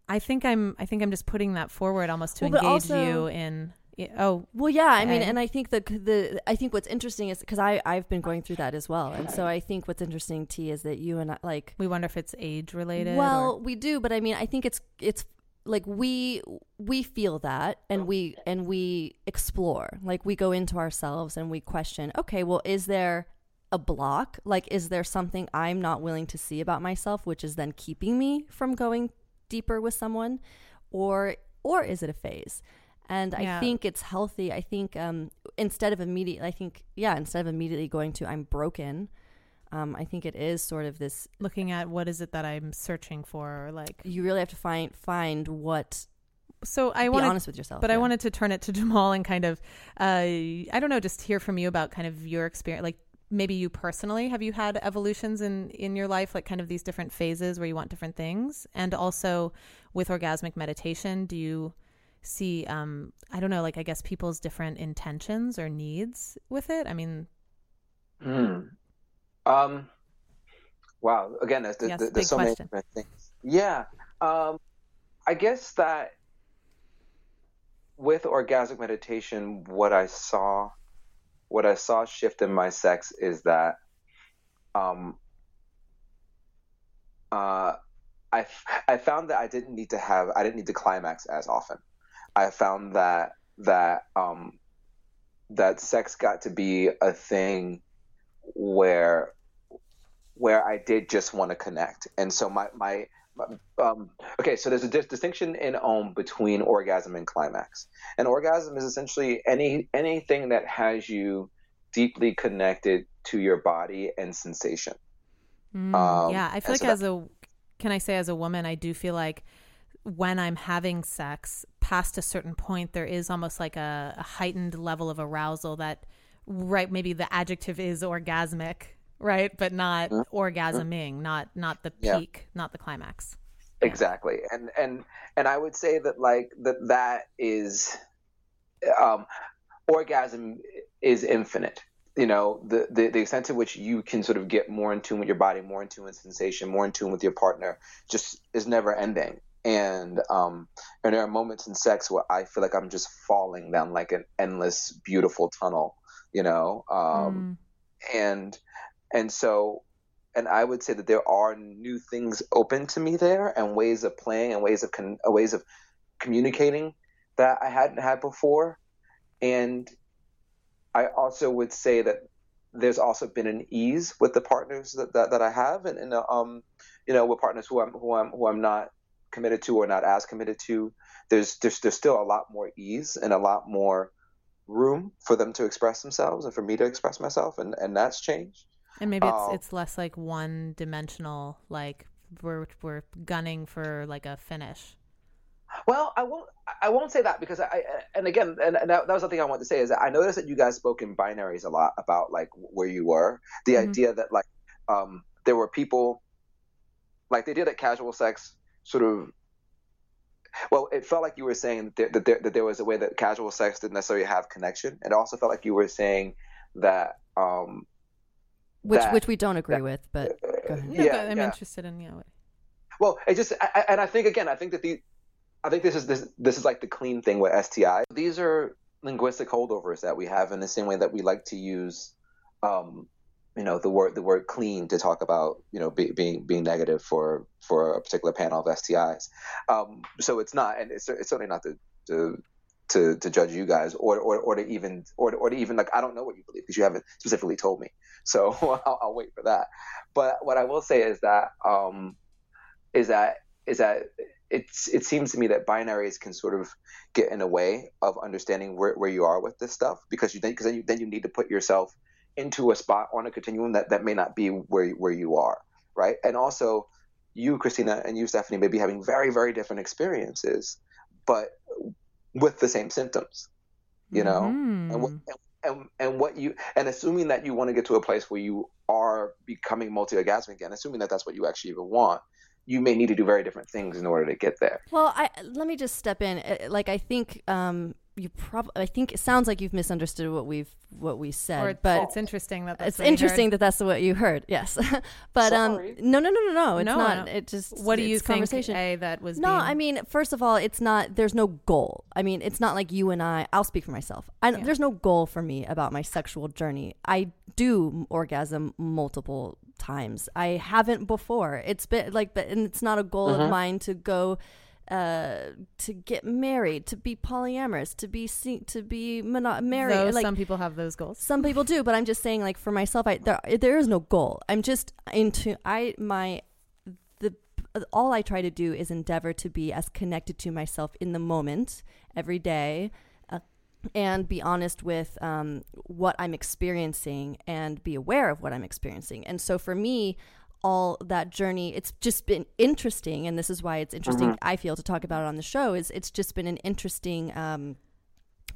i think i'm i think i'm just putting that forward almost to well, engage also, you in oh well yeah i mean and i think the the i think what's interesting is because i i've been going through that as well and so i think what's interesting t is that you and i like we wonder if it's age related well or? we do but i mean i think it's it's like we we feel that and we and we explore. Like we go into ourselves and we question okay well is there a block? Like is there something i'm not willing to see about myself which is then keeping me from going deeper with someone? Or or is it a phase and yeah. I think it's healthy. I think um, instead of immediately, I think, yeah, instead of immediately going to I'm broken, um, I think it is sort of this looking at what is it that I'm searching for. Like you really have to find find what. So I want to be honest with yourself, but yeah. I wanted to turn it to Jamal and kind of, uh, I don't know, just hear from you about kind of your experience, like maybe you personally have you had evolutions in in your life like kind of these different phases where you want different things and also with orgasmic meditation do you see um i don't know like i guess people's different intentions or needs with it i mean hmm. um wow again there's, there's so question. many things yeah um i guess that with orgasmic meditation what i saw what i saw shift in my sex is that um uh I, I found that I didn't need to have I didn't need to climax as often. I found that that um, that sex got to be a thing where where I did just want to connect, and so my my um, okay, so there's a dis- distinction in Om between orgasm and climax. And orgasm is essentially any anything that has you deeply connected to your body and sensation. Mm, um, yeah, I feel like so as that, a can I say as a woman, I do feel like when I'm having sex, past a certain point, there is almost like a, a heightened level of arousal that, right? Maybe the adjective is orgasmic, right? But not mm-hmm. orgasming, not not the peak, yeah. not the climax. Exactly, and and and I would say that like that that is, um, orgasm is infinite you know the, the, the extent to which you can sort of get more in tune with your body more in tune with sensation more in tune with your partner just is never ending and um and there are moments in sex where i feel like i'm just falling down like an endless beautiful tunnel you know um mm. and and so and i would say that there are new things open to me there and ways of playing and ways of con- ways of communicating that i hadn't had before and I also would say that there's also been an ease with the partners that, that, that I have, and, and uh, um, you know, with partners who I'm who I'm who I'm not committed to or not as committed to. There's there's there's still a lot more ease and a lot more room for them to express themselves and for me to express myself, and and that's changed. And maybe it's um, it's less like one dimensional, like we're we're gunning for like a finish. Well, I won't. I won't say that because I. And again, and, that, that, was the thing I wanted to say is that I noticed that you guys spoke in binaries a lot about like where you were. The mm-hmm. idea that like um, there were people, like they did at casual sex, sort of. Well, it felt like you were saying that there, that there, that there was a way that casual sex didn't necessarily have connection. It also felt like you were saying that. Um, which that, which we don't agree that, with, but go ahead. Yeah, yeah I'm yeah. interested in yeah. Well, it just I, and I think again, I think that the I think this is this this is like the clean thing with STI. These are linguistic holdovers that we have in the same way that we like to use, um, you know, the word the word clean to talk about you know be, being being negative for for a particular panel of STIs. Um, so it's not, and it's, it's certainly not to, to to judge you guys or or, or to even or, or to even like I don't know what you believe because you haven't specifically told me. So I'll, I'll, wait for that. But what I will say is that um, is that is that it's it seems to me that binaries can sort of get in the way of understanding where, where you are with this stuff because you because then you then you need to put yourself into a spot on a continuum that, that may not be where where you are right and also you Christina and you Stephanie may be having very very different experiences but with the same symptoms you know mm. and, what, and and what you and assuming that you want to get to a place where you are becoming multi-orgasmic again, assuming that that's what you actually even want you may need to do very different things in order to get there. Well, I let me just step in. Uh, like I think um, you probably I think it sounds like you've misunderstood what we've what we said, it's, but it's interesting that it's interesting that that's what you heard. Yes, but um, Sorry. um, no, no, no, no, no, it's no, not. No. It just what do you think? Conversation. A that was no. Being... I mean, first of all, it's not. There's no goal. I mean, it's not like you and I. I'll speak for myself. I, yeah. There's no goal for me about my sexual journey. I do orgasm multiple times. I haven't before. It's been like, but and it's not a goal uh-huh. of mine to go uh, to get married, to be polyamorous, to be see- to be mono- married. Though like, some people have those goals. Some people do, but I'm just saying, like for myself, I there there is no goal. I'm just into I my the all I try to do is endeavor to be as connected to myself in the moment every day. Uh, and be honest with um, what I'm experiencing and be aware of what I'm experiencing. And so for me, all that journey it's just been interesting and this is why it's interesting mm-hmm. i feel to talk about it on the show is it's just been an interesting um,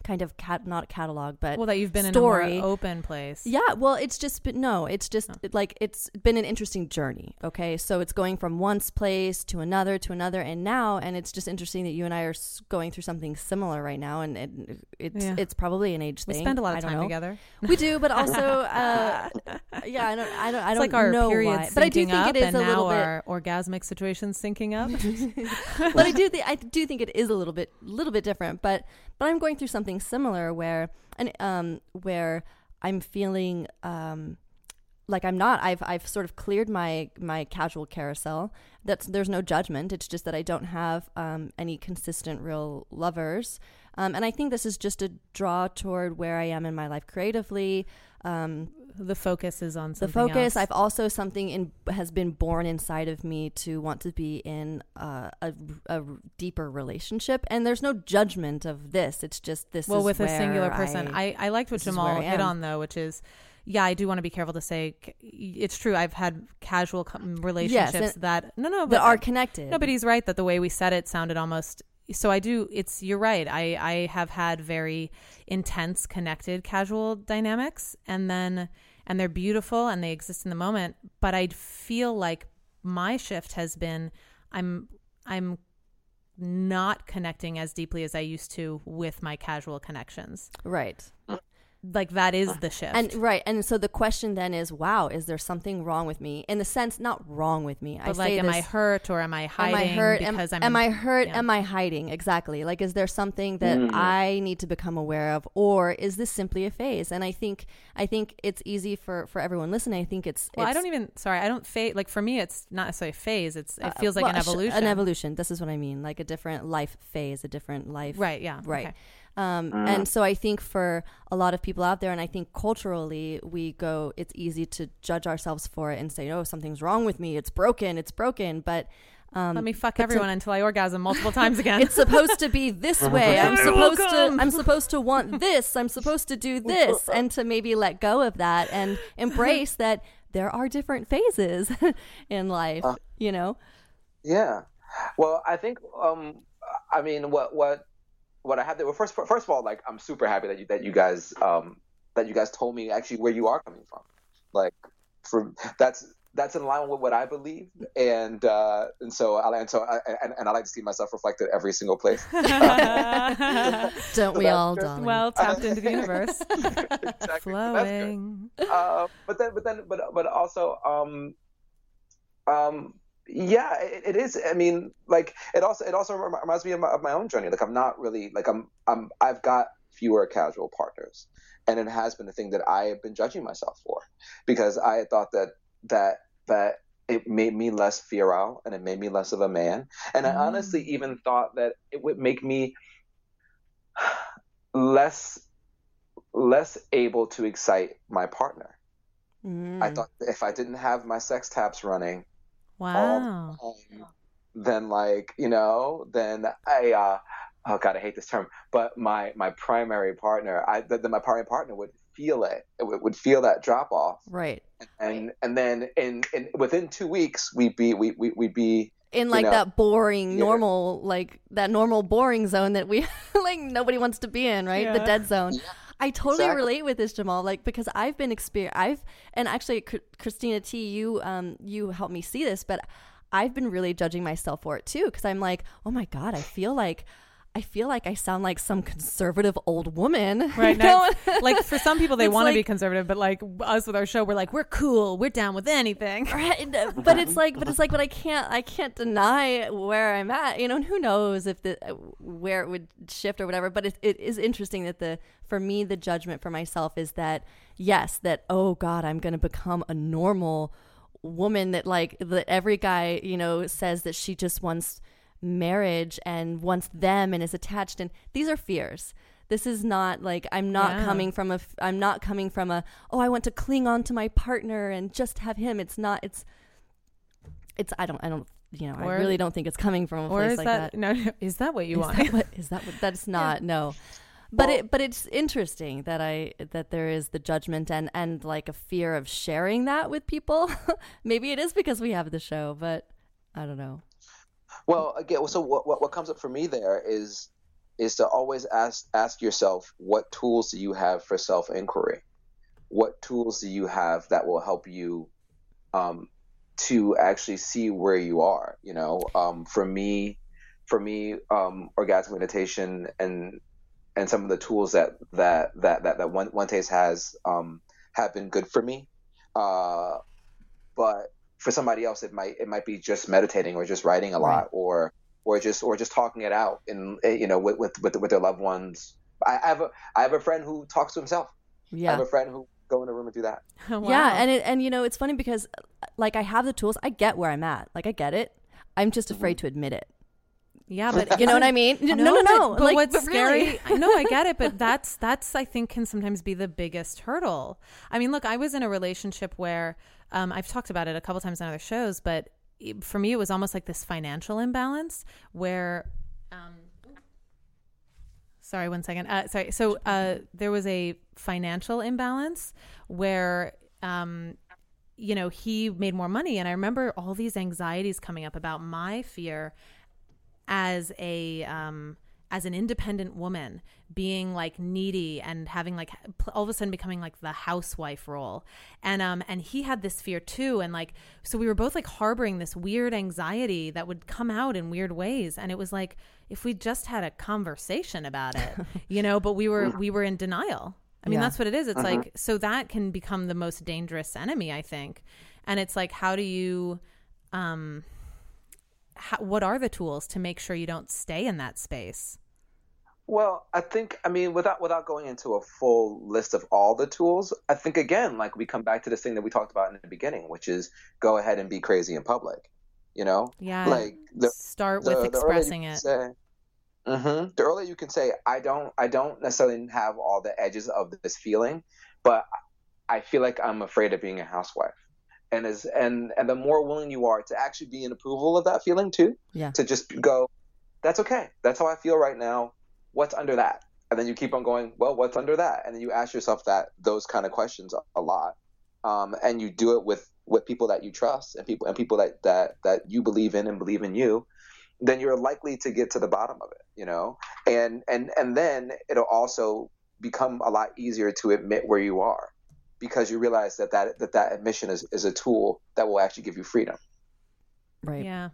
kind of cat not catalog but well that you've been story. in a more open place yeah well it's just been no it's just oh. like it's been an interesting journey okay so it's going from one place to another to another and now and it's just interesting that you and i are going through something similar right now and it, it's yeah. it's probably an age thing. we spend a lot of time know. together we do but also uh, yeah i don't i don't i don't like our know why but i do think it is a little bit our orgasmic situations syncing up but i do think i do think it is a little bit little bit different but but i'm going through something similar where where and um where I'm feeling um like I'm not I've I've sort of cleared my my casual carousel. That's there's no judgment. It's just that I don't have um any consistent real lovers. Um, and I think this is just a draw toward where I am in my life creatively. Um, the focus is on the focus. else. I've also something in has been born inside of me to want to be in uh, a, a deeper relationship, and there's no judgment of this. It's just this. well with a singular person. I, I, I liked what Jamal hit on though, which is, yeah, I do want to be careful to say it's true. I've had casual relationships and- that no, no, that are connected. No, but he's right that the way we said it sounded almost. So I do. It's you're right. I I have had very intense, connected, casual dynamics, and then and they're beautiful and they exist in the moment. But I feel like my shift has been I'm I'm not connecting as deeply as I used to with my casual connections. right. Like that is the shift. And right, and so the question then is, wow, is there something wrong with me? In the sense, not wrong with me. I but like, say am I hurt or am I hiding? Am hiding I hurt? Am, because I'm am I hurt? yeah. Am I hiding? Exactly. Like, is there something that Mm. I need to become aware of, or is this simply a phase? And I think, I think it's easy for for everyone listening. I think it's. Well, I don't even. Sorry, I don't phase. Like for me, it's not necessarily a phase. It's it uh, feels like well, an evolution. An evolution. This is what I mean. Like a different life phase, a different life. Right. Yeah. Right. okay. Um, Mm. And so I think for a lot of people out there, and I think culturally, we go, it's easy to judge ourselves for it and say, oh, something's wrong with me. It's broken. It's broken. But um, Let me fuck but to- everyone until I orgasm multiple times again. it's supposed to be this way. I'm You're supposed welcome. to I'm supposed to want this. I'm supposed to do this and to maybe let go of that and embrace that there are different phases in life, Uh. you know. Yeah. Well, I think um I mean what what what I have there well first first of all like I'm super happy that you that you guys um that you guys told me actually where you are coming from. Like for that's that's in line with what I believe and uh and so I and so I, and, and I like to see myself reflected every single place. Don't we all, darling? well tapped into the universe, exactly. So flowing. uh, but then, but then, but but also, um, um, yeah, it, it is. I mean, like it also it also reminds me of my, of my own journey. Like I'm not really like I'm I'm I've got fewer casual partners, and it has been a thing that I have been judging myself for because I had thought that that that it made me less virile and it made me less of a man, and I honestly even thought that it would make me less less able to excite my partner. Mm. I thought if I didn't have my sex taps running, Wow. um, then like you know, then I uh, oh god, I hate this term, but my my primary partner, I then my primary partner would feel it, it would, would feel that drop off, right. and and then in, in within two weeks we'd be we we we'd be In like know, that boring, yeah. normal, like that normal boring zone that we like nobody wants to be in, right? The dead zone. I totally exactly. relate with this, Jamal. Like because I've been experience, I've and actually, Chr- Christina T, you um you helped me see this, but I've been really judging myself for it too because I'm like, oh my god, I feel like. I feel like I sound like some conservative old woman. Right you now, know? like for some people, they want to be conservative, but like us with our show, we're like, we're cool, we're down with anything. Right, but it's like, but it's like, but I can't, I can't deny where I'm at, you know. And who knows if the where it would shift or whatever. But it, it is interesting that the for me the judgment for myself is that yes, that oh God, I'm going to become a normal woman that like that every guy you know says that she just wants marriage and wants them and is attached and these are fears this is not like i'm not Yeah. coming from a i'm not coming from a oh i want to cling on to my partner and just have him it's not it's it's i don't i don't you know Or- i really don't think it's coming from a Or place is like that, that, no? no, Is that what you is want? that what is that what that's not no but Well- it but it's interesting that i that there is the judgment and and like a fear of sharing that with people maybe it is because we have the show but i don't know Well, again, so what, what comes up for me there is is to always ask ask yourself what tools do you have for self inquiry? What tools do you have that will help you um, to actually see where you are? You know, um, for me, for me, um, orgasmic meditation and and some of the tools that that that that, that one One Taste has um, have been good for me. Uh, but for somebody else it might it might be just meditating or just writing a lot or or just or just talking it out in eh, you know with with with, with their loved ones I have a I have a friend who talks to himself yeah I have a friend who go in a room and do that Wow. Yeah, and it, and you know it's funny because like I have the tools. I get where I'm at. Like I get it. I'm just mm-hmm. afraid to admit it. Yeah, but you know what I mean? No, no, no. no. But, but like, what's but scary? Really. no, I get it, but that's that's I think can sometimes be the biggest hurdle. I mean, look, I was in a relationship where um, I've talked about it a couple times on other shows, but for me, it was almost like this financial imbalance where. Um, sorry, one second. Uh, sorry. So uh, there was a financial imbalance where um, you know, he made more money. And I remember all these anxieties coming up about my fear as a, um, as an independent woman being like needy and having like all of a sudden becoming like the housewife role and um and he had this fear too and like so we were both like harboring this weird anxiety that would come out in weird ways and it was like if we just had a conversation about it you know but we were we were in denial I mean, yeah. that's what it is. It's uh-huh. like, so that can become the most dangerous enemy, I think. And it's like, how do you, um, how, what are the tools to make sure you don't stay in that space? Well, I think I mean without without going into a full list of all the tools, I think again like we come back to this thing that we talked about in the beginning, which is go ahead and be crazy in public. You know, yeah. Like the, start with the, expressing it. Say, Mm-hmm. The earlier you can say, I don't, I don't necessarily have all the edges of this feeling, but I feel like I'm afraid of being a housewife. And as and and the more willing you are to actually be in approval of that feeling too, yeah. to just go, that's okay. That's how I feel right now. What's under that? And then you keep on going. Well, what's under that? And then you ask yourself that those kind of questions a, a lot, um, and you do it with with people that you trust and people and people that that that you believe in and believe in you then you're likely to get to the bottom of it, you know? And and and then it'll also become a lot easier to admit where you are because you realize that that that, that admission is, is a tool that will actually give you freedom. Right. Yeah.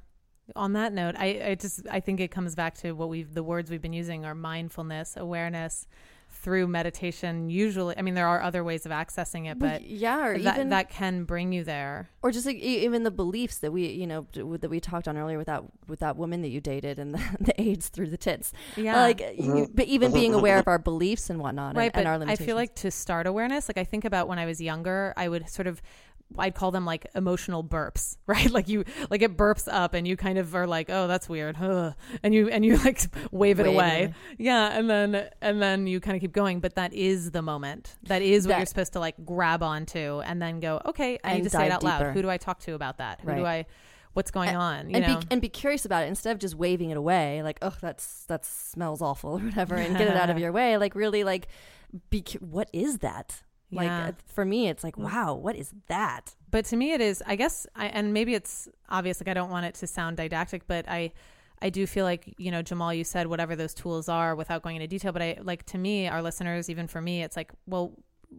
On that note, I, I just I think it comes back to what we've the words we've been using are mindfulness, awareness, through meditation usually i mean there are other ways of accessing it but yeah or that, even, that can bring you there. Or just like even the beliefs that we you know that we talked on earlier with that with that woman that you dated and the, the aids through the tits. Yeah. Like you, mm-hmm. but even being aware of our beliefs and whatnot right and, and but i feel like to start awareness like i think about when i was younger i would sort of I'd call them like emotional burps, right? Like you, like it burps up, and you kind of are like, "Oh, that's weird," and you and you like wave it wave away, yeah, and then and then you kind of keep going. But that is the moment. That is what that, you're supposed to like grab onto, and then go, "Okay, I need to say it out deeper. loud. Who do I talk to about that? Who right. do I?" What's going and, on? and know? be and be curious about it instead of just waving it away, like oh that's that smells awful or whatever, and get it out of your way. Like really, like be what is that? Like yeah. Uh, for me, it's like, wow, what is that? But to me, it is. I guess, I, and maybe it's obvious. Like I don't want it to sound didactic, but I, I do feel like you know, Jamal, you said whatever those tools are without going into detail. But I like to me, our listeners, even for me, it's like, well,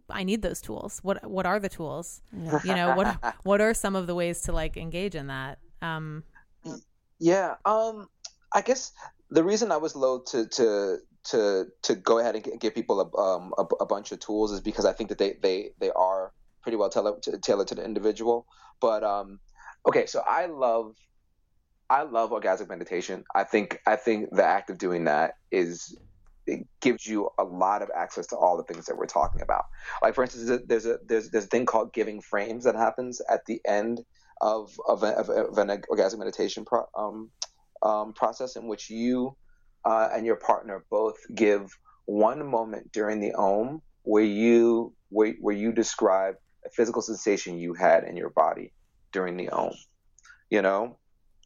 I need those tools. What what are the tools? you know, what what are some of the ways to like engage in that? Um, yeah, um, I guess the reason I was low to to to to go ahead and give people a, um, a, a, bunch of tools is because I think that they they they are pretty well tailored to, tailored to the individual. But um, okay, so I love I love orgasmic meditation. I think I think the act of doing that is it gives you a lot of access to all the things that we're talking about. Like for instance, there's a there's there's a thing called giving frames that happens at the end of of, of, of an orgasmic meditation pro, um, um, process in which you uh, and your partner both give one moment during the OM where you where, where you describe a physical sensation you had in your body during the OM. You know,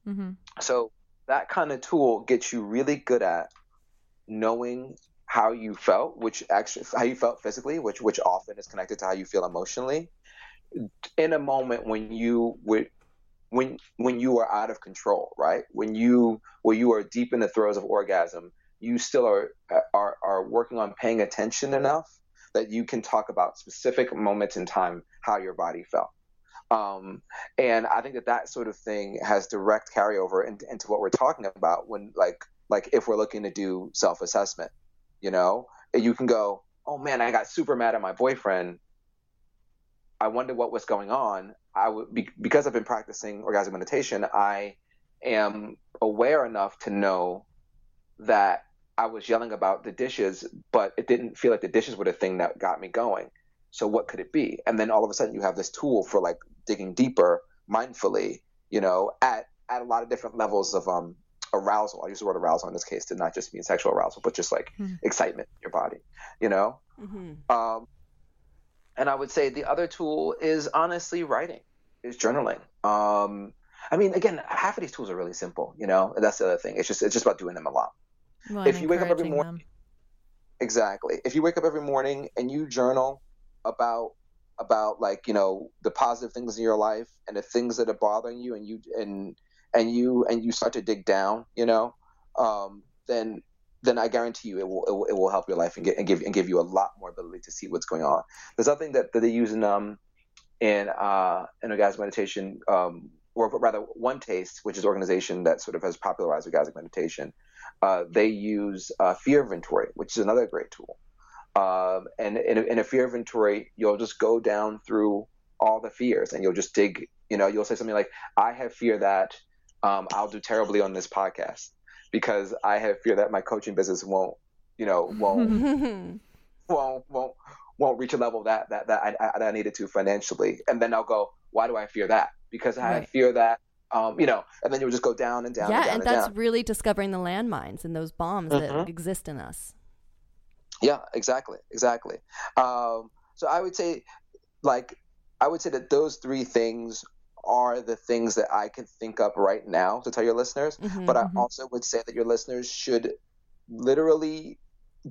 mm-hmm. so that kind of tool gets you really good at knowing how you felt, which actually how you felt physically, which which often is connected to how you feel emotionally, in a moment when you would when when you are out of control, right? When you when you are deep in the throes of orgasm, you still are are are working on paying attention enough that you can talk about specific moments in time how your body felt. Um, and I think that that sort of thing has direct carryover into, into what we're talking about when like like if we're looking to do self assessment, you know, you can go, oh man, I got super mad at my boyfriend. I wonder what was going on. I would be, because I've been practicing orgasmic meditation, I am aware enough to know that I was yelling about the dishes, but it didn't feel like the dishes were the thing that got me going. So what could it be? And then all of a sudden you have this tool for like digging deeper mindfully, you know, at at a lot of different levels of um arousal. I use the word arousal in this case to not just mean sexual arousal, but just like mm-hmm. excitement in your body, you know? Mm-hmm. Um, and I would say the other tool is honestly writing, is journaling. Um, I mean, again, half of these tools are really simple, you know, and that's the other thing. It's just it's just about doing them a lot. Well, if you wake up every morning, them. exactly. If you wake up every morning and you journal about about like you know the positive things in your life and the things that are bothering you, and you and and you and you start to dig down, you know, um, then then I guarantee you it will, it will, it will help your life and, get, and give and give you a lot more ability to see what's going on. There's something that, that they use in um in uh in orgasmic meditation um or rather one taste which is organization that sort of has popularized orgasmic meditation uh, they use uh, fear inventory which is another great tool um, and in a, in a fear inventory you'll just go down through all the fears and you'll just dig you know you'll say something like i have fear that um, I'll do terribly on this podcast because I have fear that my coaching business won't, you know, won't, won't, won't, won't reach a level that that that I, that I needed to financially, and then I'll go, why do I fear that? Because I right. fear that um, you know, and then you would just go down and down. Yeah, and, down and, and that's down. really discovering the landmines and those bombs mm-hmm. that exist in us. Yeah, exactly, exactly. Um, so I would say, like, I would say that those three things are the things that I can think up right now to tell your listeners. Mm-hmm, but I mm-hmm. also would say that your listeners should literally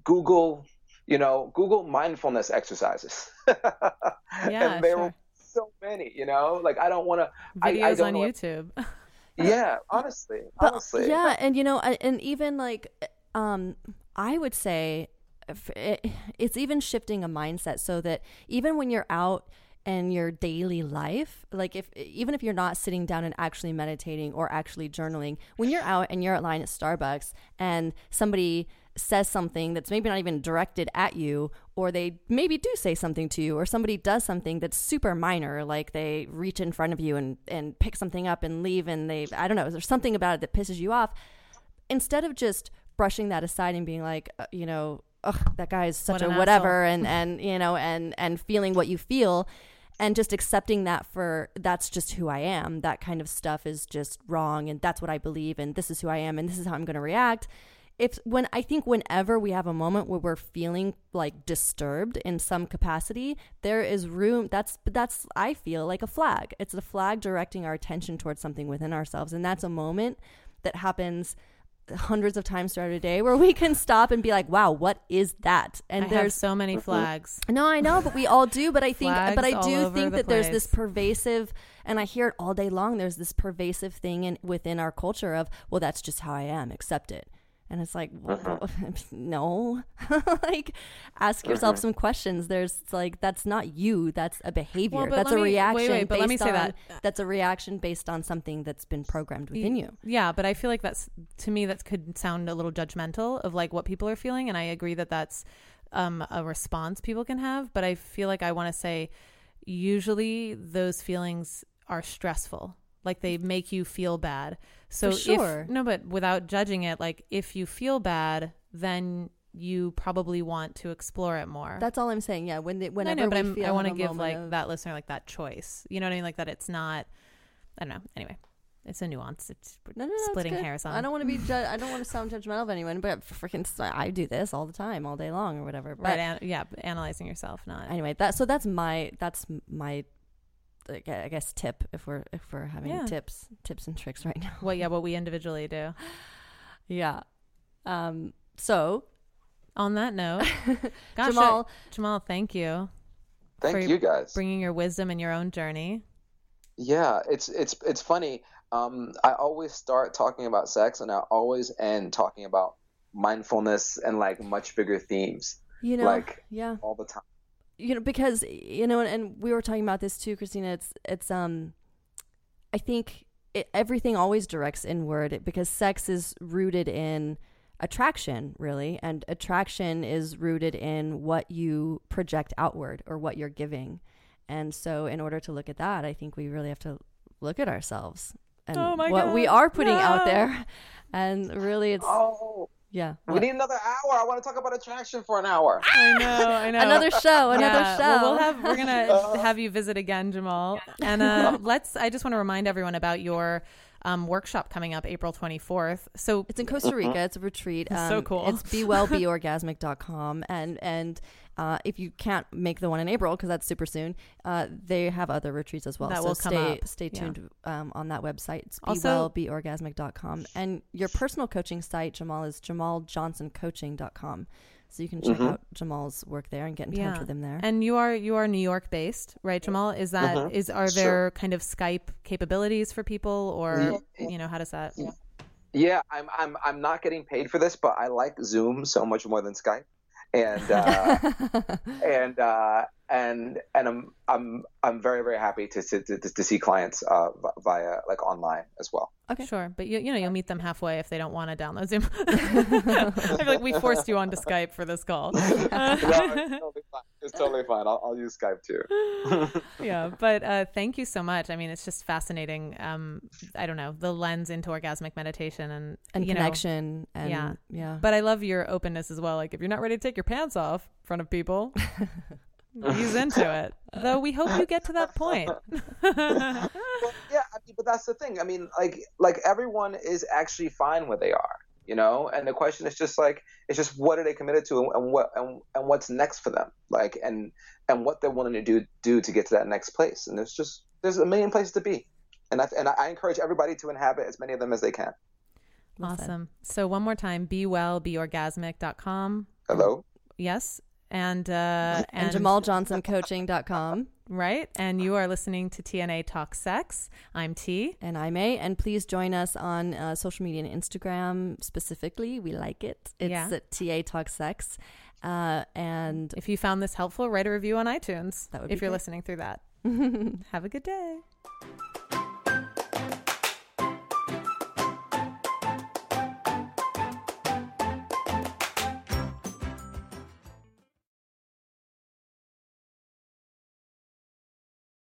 Google, you know, Google mindfulness exercises. yeah, and there sure. so many, you know, like I don't want to. Videos I, I on YouTube. yeah, honestly, but, honestly. Yeah, and you know, and even like, um, I would say it's even shifting a mindset so that even when you're out and your daily life like if even if you're not sitting down and actually meditating or actually journaling when you're out and you're at line at starbucks and somebody says something that's maybe not even directed at you or they maybe do say something to you or somebody does something that's super minor like they reach in front of you and and pick something up and leave and they i don't know there's something about it that pisses you off. Instead of just brushing that aside and being like uh, you know ugh that guy is such what a whatever and and you know and and feeling what you feel and just accepting that for that's just who I am. That kind of stuff is just wrong and that's what I believe and this is who I am and this is how I'm going to react. If when I think whenever we have a moment where we're feeling like disturbed in some capacity, there is room that's that's I feel like a flag. It's a flag directing our attention towards something within ourselves and that's a moment that happens hundreds of times throughout a day where we can stop and be like, "Wow, what is that?" And I there's so many flags. No, I know, but we all do. But I think, but I do think the that place. there's this pervasive, and I hear it all day long. There's this pervasive thing in within our culture of, "Well, that's just how I am. Accept it." And it's like, uh-huh. no, like ask yourself uh-huh. some questions. There's like, that's not you. That's a behavior. Well, that's a me, reaction. Wait, wait, but let me say on, that. That's a reaction based on something that's been programmed within you. Yeah. But I feel like that's, to me, that could sound a little judgmental of like what people are feeling. And I agree that that's um, a response people can have. But I feel like I want to say, usually those feelings are stressful like they make you feel bad. So For sure. If, no, but without judging it, like if you feel bad, then you probably want to explore it more. That's all I'm saying. Yeah, when whenever I know, but i want to give like of... that listener like that choice. You know what I mean? Like that it's not. I don't know. Anyway, it's a nuance. It's no, no, no, splitting hairs on. I don't want to be. Ju- I don't want to sound judgmental of anyone, but freaking, I do this all the time, all day long, or whatever. But right? An- yeah, analyzing yourself, not anyway. That so that's my that's my I guess tip if we're if we're having yeah. tips tips and tricks right now. Well, yeah, what we individually do. yeah. Um. So, on that note, gosh, Jamal, Jamal, thank you. Thank you guys bringing your wisdom and your own journey. Yeah, it's it's it's funny. Um, I always start talking about sex, and I always end talking about mindfulness and like much bigger themes. You know, like yeah, all the time you know because you know and, and, we were talking about this too christina it's it's um i think it, everything always directs inward because sex is rooted in attraction really and attraction is rooted in what you project outward or what you're giving and so in order to look at that i think we really have to look at ourselves and oh what God. we are putting no. out there and really it's oh yeah. We need another hour. I want to talk about attraction for an hour. I know, I know. another show, another yeah. show. Well, we'll have we're gonna uh, have you visit again, Jamal. And uh, let's I just want to remind everyone about your um, workshop coming up April 24th. So it's in Costa Rica. It's a retreat. Um, so cool. It's bewellbeorgasmic.com. And, and uh, if you can't make the one in April, because that's super soon, uh, they have other retreats as well. That so will stay, come up. stay tuned yeah. um, on that website. It's also, bewellbeorgasmic.com. And your personal coaching site, Jamal, is jamaljohnsoncoaching.com. So you can check mm-hmm. out Jamal's work there and get in yeah. touch with him there. And you are you are New York based, right, Jamal? Is that mm-hmm. is are there sure. kind of Skype capabilities for people, or yeah. you know how does that? Yeah, I'm I'm I'm not getting paid for this, but I like Zoom so much more than Skype and uh, and uh, and and I'm I'm I'm very very happy to to, to, to see clients uh, via like online as well. Okay, sure, but you you know you'll meet them halfway if they don't want to download Zoom. I feel like we forced you onto Skype for this call. no, it's totally fine. It's totally fine. I'll, I'll use Skype too. yeah, but uh, thank you so much. I mean, it's just fascinating. Um, I don't know the lens into orgasmic meditation and and you connection. Know, and, yeah, yeah. But I love your openness as well. Like if you're not ready to take your pants off in front of people. He's into it. Though we hope you get to that point. well, yeah, I mean, but that's the thing. I mean, like like everyone is actually fine where they are, you know. And the question is just like it's just what are they committed to, and, and what and, and what's next for them, like and and what they're willing to do do to get to that next place. And there's just there's a million places to be, and I and I encourage everybody to inhabit as many of them as they can. Awesome. So one more time, be well, beorgasmic.com. Hello. Yes and uh, and, and JamalJohnsonCoaching.com. Right. And you are listening to T&A Talk Sex. I'm T. And I'm A. And please join us on uh, social media and Instagram specifically. We like it. It's yeah. at TA Talk Sex. Uh, and if you found this helpful, write a review on iTunes that would if you're listening through that. Have a good day.